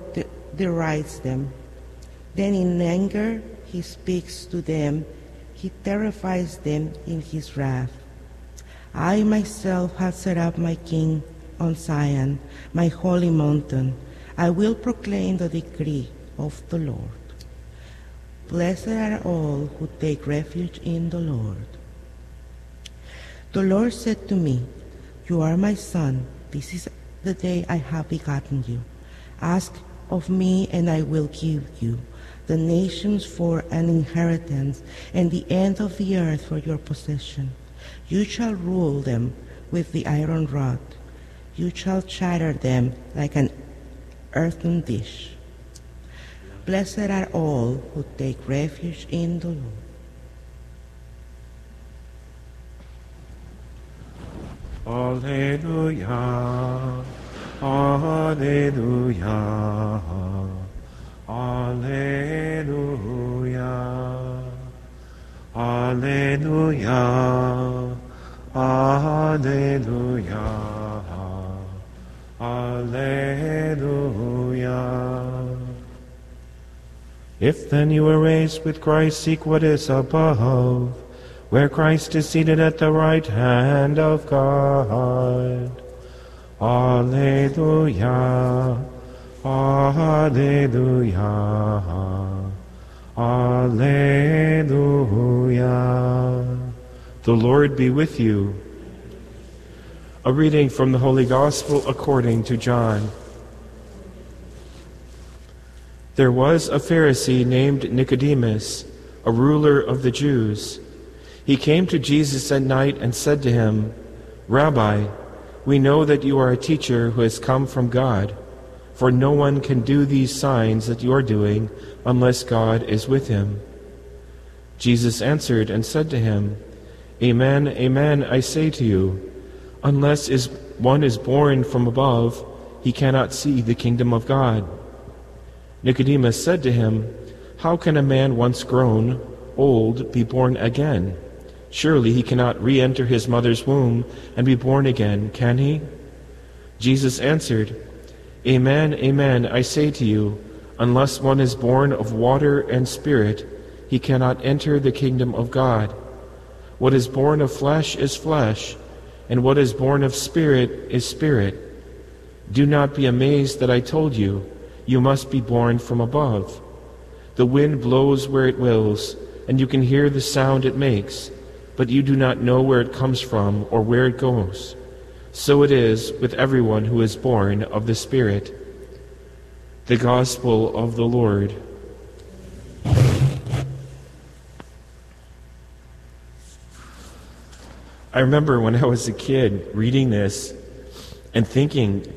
derides them. Then in anger he speaks to them. He terrifies them in his wrath. I myself have set up my king on Zion, my holy mountain. I will proclaim the decree of the Lord. Blessed are all who take refuge in the Lord. The Lord said to me, You are my son. This is the day I have begotten you. Ask of me, and I will give you the nations for an inheritance, and the end of the earth for your possession. You shall rule them with the iron rod. You shall shatter them like an earthen dish. Blessed are all who take refuge in the Lord. Alleluia. Alleluia. Alleluia. Alleluia. Alleluia. Alleluia. If then you were raised with Christ, seek what is above, where Christ is seated at the right hand of God. Alleluia. Alleluia. Alleluia. The Lord be with you. A reading from the Holy Gospel according to John. There was a Pharisee named Nicodemus, a ruler of the Jews. He came to Jesus at night and said to him, Rabbi, we know that you are a teacher who has come from God, for no one can do these signs that you are doing unless God is with him. Jesus answered and said to him, Amen, amen, I say to you, unless is one is born from above, he cannot see the kingdom of God. Nicodemus said to him, How can a man once grown old be born again? Surely he cannot re enter his mother's womb and be born again, can he? Jesus answered, Amen, amen, I say to you, unless one is born of water and spirit, he cannot enter the kingdom of God. What is born of flesh is flesh, and what is born of spirit is spirit. Do not be amazed that I told you, you must be born from above. The wind blows where it wills, and you can hear the sound it makes, but you do not know where it comes from or where it goes. So it is with everyone who is born of the Spirit. The Gospel of the Lord. I remember when I was a kid reading this and thinking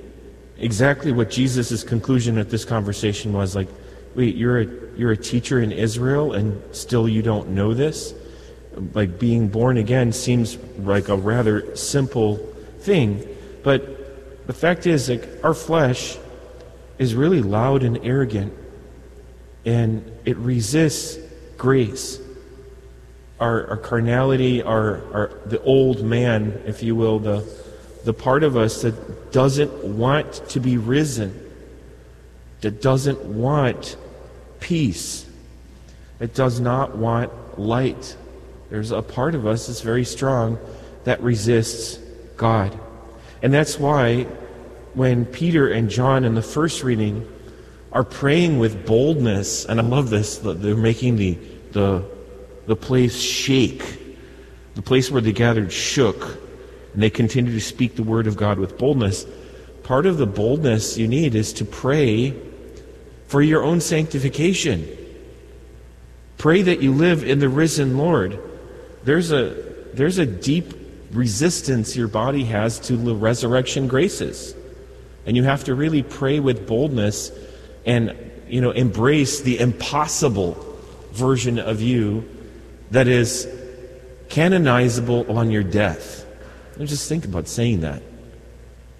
exactly what Jesus' conclusion at this conversation was like, wait, you're a, you're a teacher in Israel and still you don't know this? Like being born again seems like a rather simple thing. But the fact is, like, our flesh is really loud and arrogant and it resists grace our, our carnality, our, our the old man, if you will, the the part of us that doesn't want to be risen, that doesn't want peace, that does not want light. There's a part of us that's very strong that resists God. And that's why when Peter and John in the first reading are praying with boldness, and I love this, they're making the, the the place shake. The place where they gathered shook, and they continued to speak the word of God with boldness. part of the boldness you need is to pray for your own sanctification. Pray that you live in the risen Lord. There's a, there's a deep resistance your body has to the resurrection graces. And you have to really pray with boldness and you know embrace the impossible version of you that is canonizable on your death. And just think about saying that.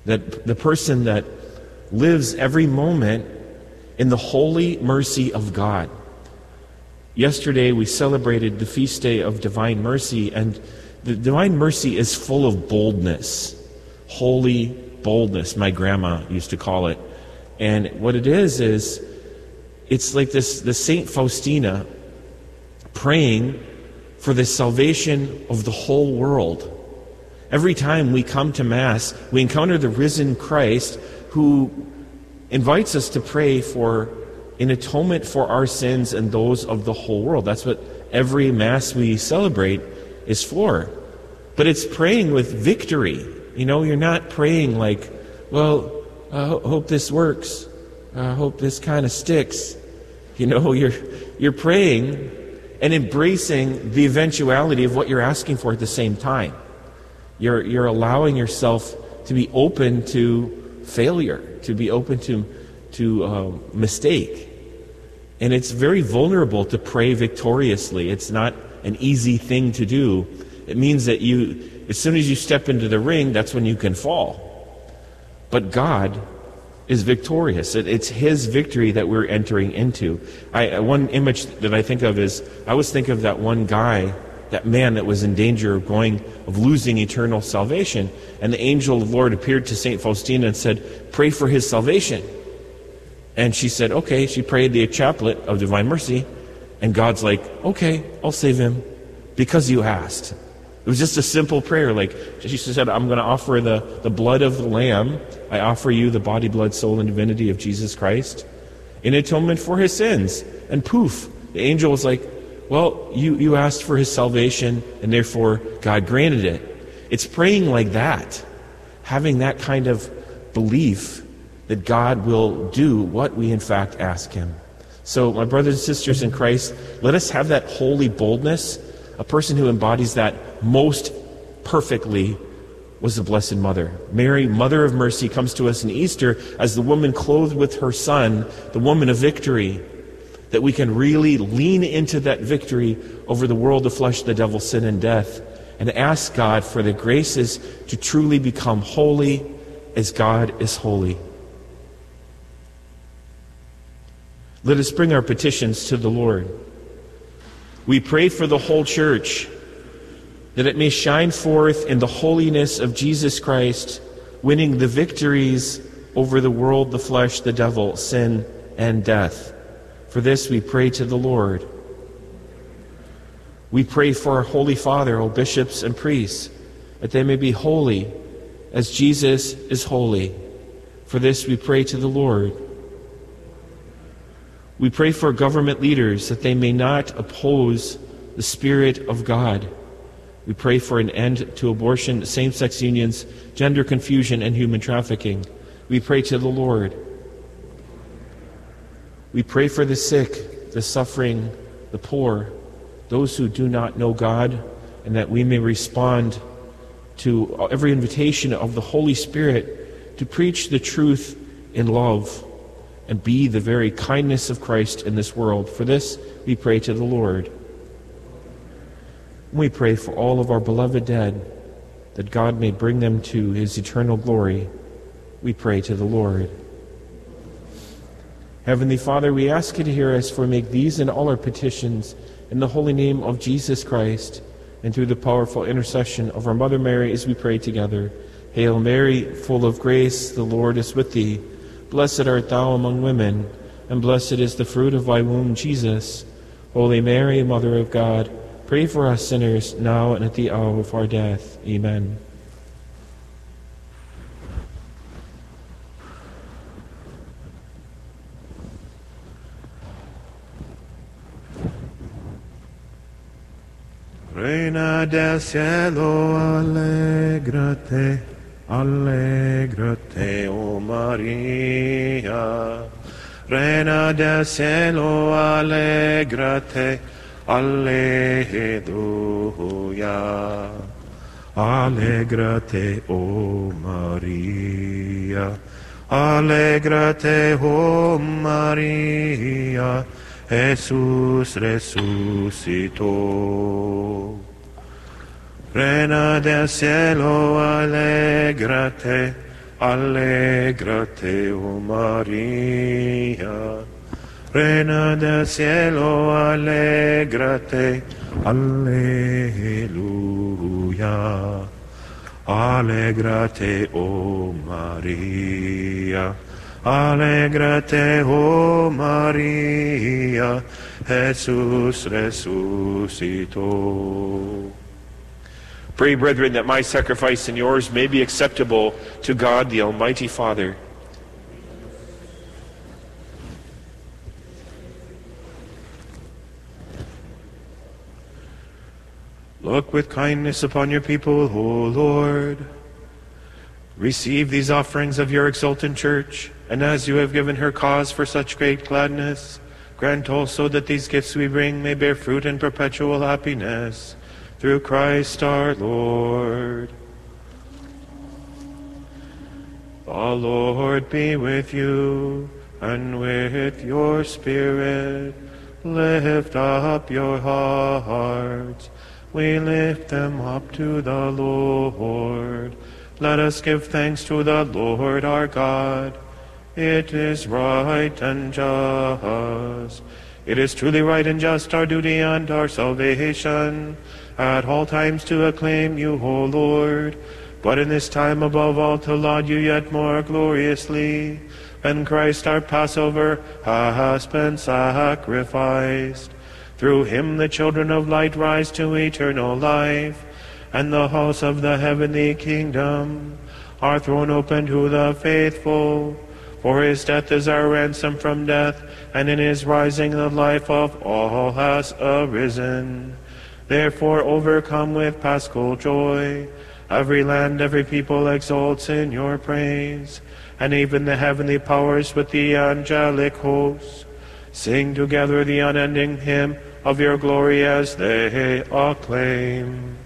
That the person that lives every moment in the holy mercy of God. Yesterday we celebrated the feast day of divine mercy, and the divine mercy is full of boldness, holy boldness, my grandma used to call it. And what it is, is it's like this the Saint Faustina praying for the salvation of the whole world. Every time we come to Mass, we encounter the risen Christ who invites us to pray for an atonement for our sins and those of the whole world. That's what every Mass we celebrate is for. But it's praying with victory. You know, you're not praying like, well, I ho- hope this works. I hope this kind of sticks. You know, you're, you're praying and embracing the eventuality of what you're asking for at the same time. You're, you're allowing yourself to be open to failure, to be open to, to uh, mistake. And it's very vulnerable to pray victoriously. It's not an easy thing to do. It means that you, as soon as you step into the ring, that's when you can fall. But God is victorious. It, it's His victory that we're entering into. I, one image that I think of is I always think of that one guy, that man that was in danger of going, of losing eternal salvation. And the angel of the Lord appeared to St. Faustina and said, Pray for his salvation. And she said, Okay. She prayed the chaplet of divine mercy. And God's like, Okay, I'll save him because you asked. It was just a simple prayer. Like she said, I'm going to offer the, the blood of the Lamb. I offer you the body, blood, soul, and divinity of Jesus Christ in atonement for his sins. And poof, the angel was like, Well, you, you asked for his salvation, and therefore God granted it. It's praying like that, having that kind of belief that God will do what we in fact ask him. So, my brothers and sisters in Christ, let us have that holy boldness a person who embodies that most perfectly was the Blessed Mother. Mary, Mother of Mercy, comes to us in Easter as the woman clothed with her Son, the woman of victory, that we can really lean into that victory over the world, the flesh, the devil, sin, and death, and ask God for the graces to truly become holy as God is holy. Let us bring our petitions to the Lord. We pray for the whole church that it may shine forth in the holiness of Jesus Christ, winning the victories over the world, the flesh, the devil, sin, and death. For this we pray to the Lord. We pray for our Holy Father, O bishops and priests, that they may be holy as Jesus is holy. For this we pray to the Lord. We pray for government leaders that they may not oppose the Spirit of God. We pray for an end to abortion, same sex unions, gender confusion, and human trafficking. We pray to the Lord. We pray for the sick, the suffering, the poor, those who do not know God, and that we may respond to every invitation of the Holy Spirit to preach the truth in love and be the very kindness of Christ in this world. For this, we pray to the Lord. We pray for all of our beloved dead, that God may bring them to his eternal glory. We pray to the Lord. Heavenly Father, we ask you to hear us for make these and all our petitions in the holy name of Jesus Christ and through the powerful intercession of our Mother Mary as we pray together. Hail Mary, full of grace, the Lord is with thee. Blessed art thou among women, and blessed is the fruit of thy womb, Jesus. Holy Mary, Mother of God, pray for us sinners, now and at the hour of our death. Amen. Reina del cielo, alégrate. Alégrate, oh María, Reina del cielo, alégrate, aleluya. Alégrate, oh María, alégrate, oh María, Jesús resucitó. Reina del cielo, alégrate, alégrate, oh María. Reina del cielo, alégrate, aleluya. Alégrate, oh María. Alégrate, oh María. Jesús resucitó. Pray, brethren, that my sacrifice and yours may be acceptable to God, the Almighty Father. Look with kindness upon your people, O Lord. Receive these offerings of your exultant church, and as you have given her cause for such great gladness, grant also that these gifts we bring may bear fruit in perpetual happiness. Through Christ our Lord. The Lord be with you, and with your spirit. Lift up your hearts. We lift them up to the Lord. Let us give thanks to the Lord our God. It is right and just. It is truly right and just, our duty and our salvation, at all times to acclaim you, O Lord, but in this time above all to laud you yet more gloriously, and Christ our Passover has been sacrificed. Through him the children of light rise to eternal life, and the house of the heavenly kingdom are thrown open to the faithful. For his death is our ransom from death, and in his rising the life of all has arisen. Therefore, overcome with paschal joy, every land, every people exalts in your praise, and even the heavenly powers with the angelic hosts. Sing together the unending hymn of your glory as they acclaim.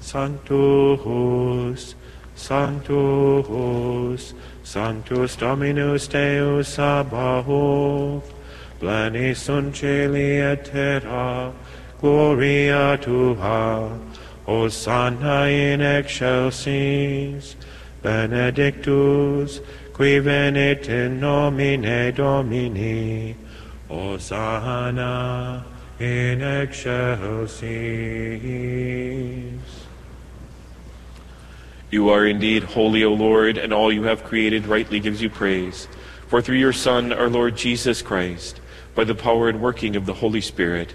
Sanctus, Sanctus, Sanctus Dominus Deus Sabaoth, Pleni sunt celi et terra, Gloria tua, Hosanna in excelsis, Benedictus, qui venit in nomine Domini, Hosanna in excelsis. You are indeed holy, O Lord, and all you have created rightly gives you praise. For through your Son, our Lord Jesus Christ, by the power and working of the Holy Spirit,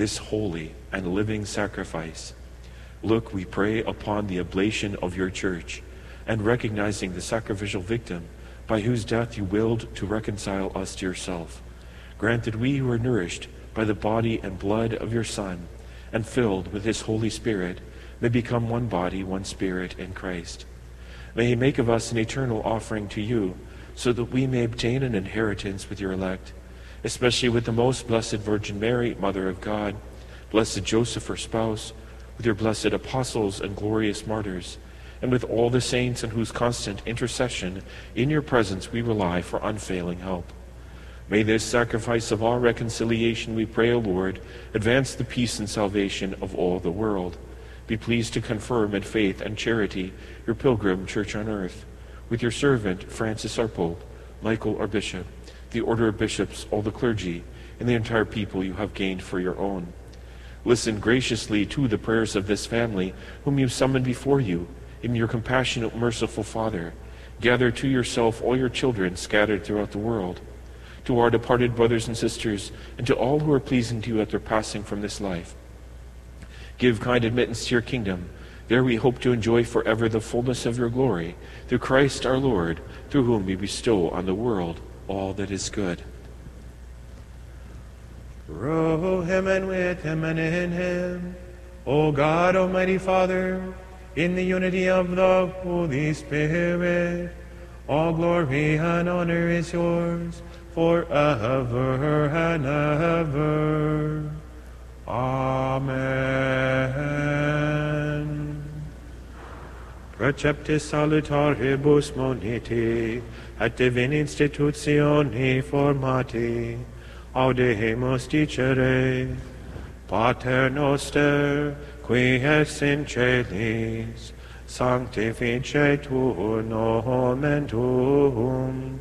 this holy and living sacrifice. Look, we pray upon the oblation of your church, and recognizing the sacrificial victim by whose death you willed to reconcile us to yourself. Grant that we who are nourished by the body and blood of your Son, and filled with his Holy Spirit, may become one body, one spirit in Christ. May he make of us an eternal offering to you, so that we may obtain an inheritance with your elect, especially with the most blessed Virgin Mary, Mother of God, blessed Joseph, her spouse, with your blessed apostles and glorious martyrs, and with all the saints in whose constant intercession in your presence we rely for unfailing help. May this sacrifice of our reconciliation, we pray, O Lord, advance the peace and salvation of all the world. Be pleased to confirm in faith and charity your pilgrim church on earth, with your servant Francis our Pope, Michael our Bishop, the order of bishops, all the clergy, and the entire people you have gained for your own. Listen graciously to the prayers of this family, whom you summoned before you, in your compassionate, merciful Father. Gather to yourself all your children scattered throughout the world. To our departed brothers and sisters, and to all who are pleasing to you at their passing from this life. Give kind admittance to your kingdom. There we hope to enjoy forever the fullness of your glory, through Christ our Lord, through whom we bestow on the world all that is good. Through him and with him and in him, O God, Almighty Father, in the unity of the Holy Spirit, all glory and honor is yours forever and ever. Amen. Praeceptis salutaribus moniti, et divin institutioni formati, audemus dicere, Pater noster, qui es in celis, sanctificetur nomen tuum,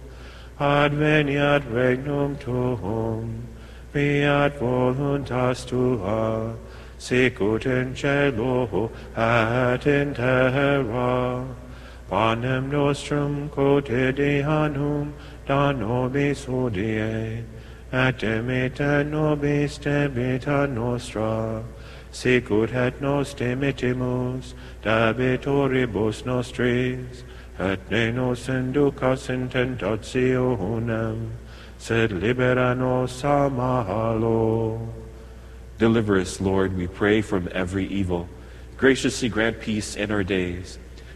adveniat regnum tuum, fiat voluntas tua, sicut in cielo et in terra, Panem nostrum quotidianum da nobis hodie, et dimitte nobis debita nostra, sicut et nos dimittimus debitoribus nostris, et ne nos inducas in tentationem, sed libera nos a malo. Deliver us, Lord, we pray, from every evil. Graciously grant peace in our days,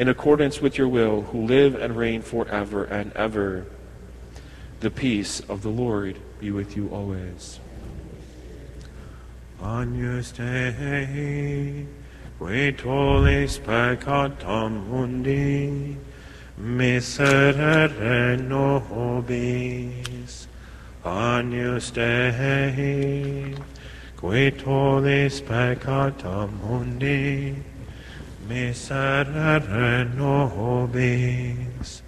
in accordance with your will, who live and reign forever and ever. The peace of the Lord be with you always. Agnus Dei, qui tollis peccatum mundi, miserere nobis. Agnus Dei, qui tollis peccatum mundi, miserere nobis.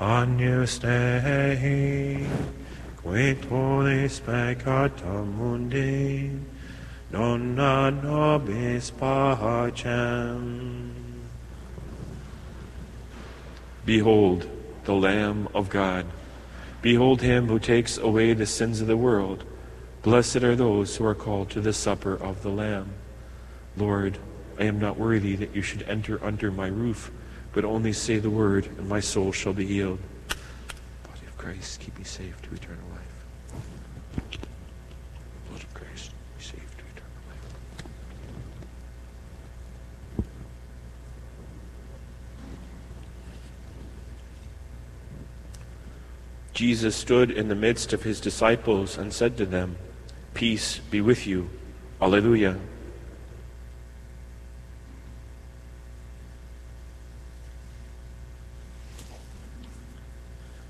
Agnus Dei, qui tollis peccatum mundi, dona nobis pacem. Behold the Lamb of God. Behold him who takes away the sins of the world. Blessed are those who are called to the supper of the Lamb. Lord, I am not worthy that you should enter under my roof, but only say the word, and my soul shall be healed. Body of Christ, keep me safe to eternal life. Blood of Christ, keep me safe to eternal life. Jesus stood in the midst of his disciples and said to them, Peace be with you. Alleluia.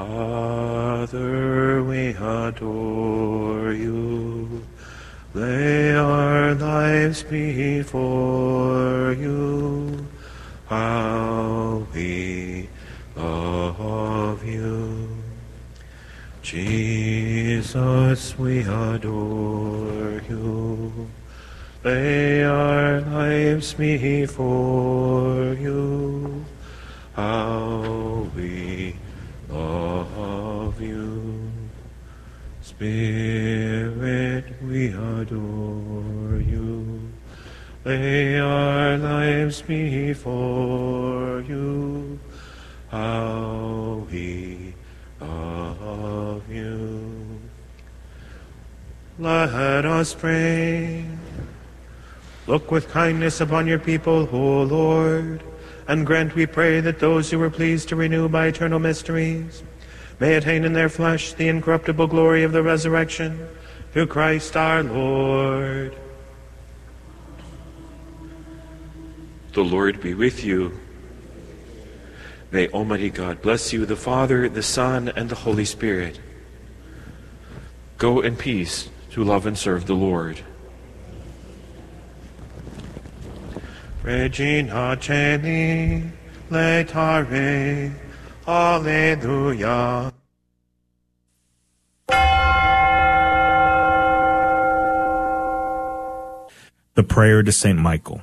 Father, we adore you. Lay our lives before you. How we love you. Jesus, we adore you. Lay our lives before before you. How we love you. Let us pray. Look with kindness upon your people, O Lord, and grant, we pray, that those who were pleased to renew by eternal mysteries may attain in their flesh the incorruptible glory of the resurrection through Christ our Lord. The Lord be with you. May Almighty God bless you, the Father, the Son, and the Holy Spirit. Go in peace to love and serve the Lord. Regina Caeli, letare, Alleluia. The prayer to Saint Michael.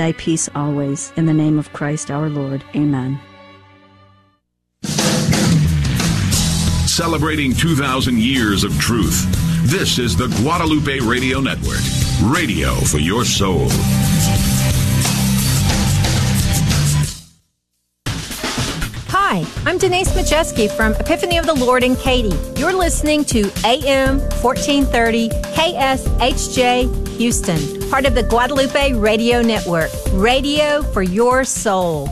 thy peace always. In the name of Christ our Lord. Amen. Celebrating 2,000 years of truth. This is the Guadalupe Radio Network. Radio for your soul. Hi, I'm Denise Majeski from Epiphany of the Lord in Katy. You're listening to AM 1430 KSHJ Houston, part of the Guadalupe Radio Network. Radio for your soul.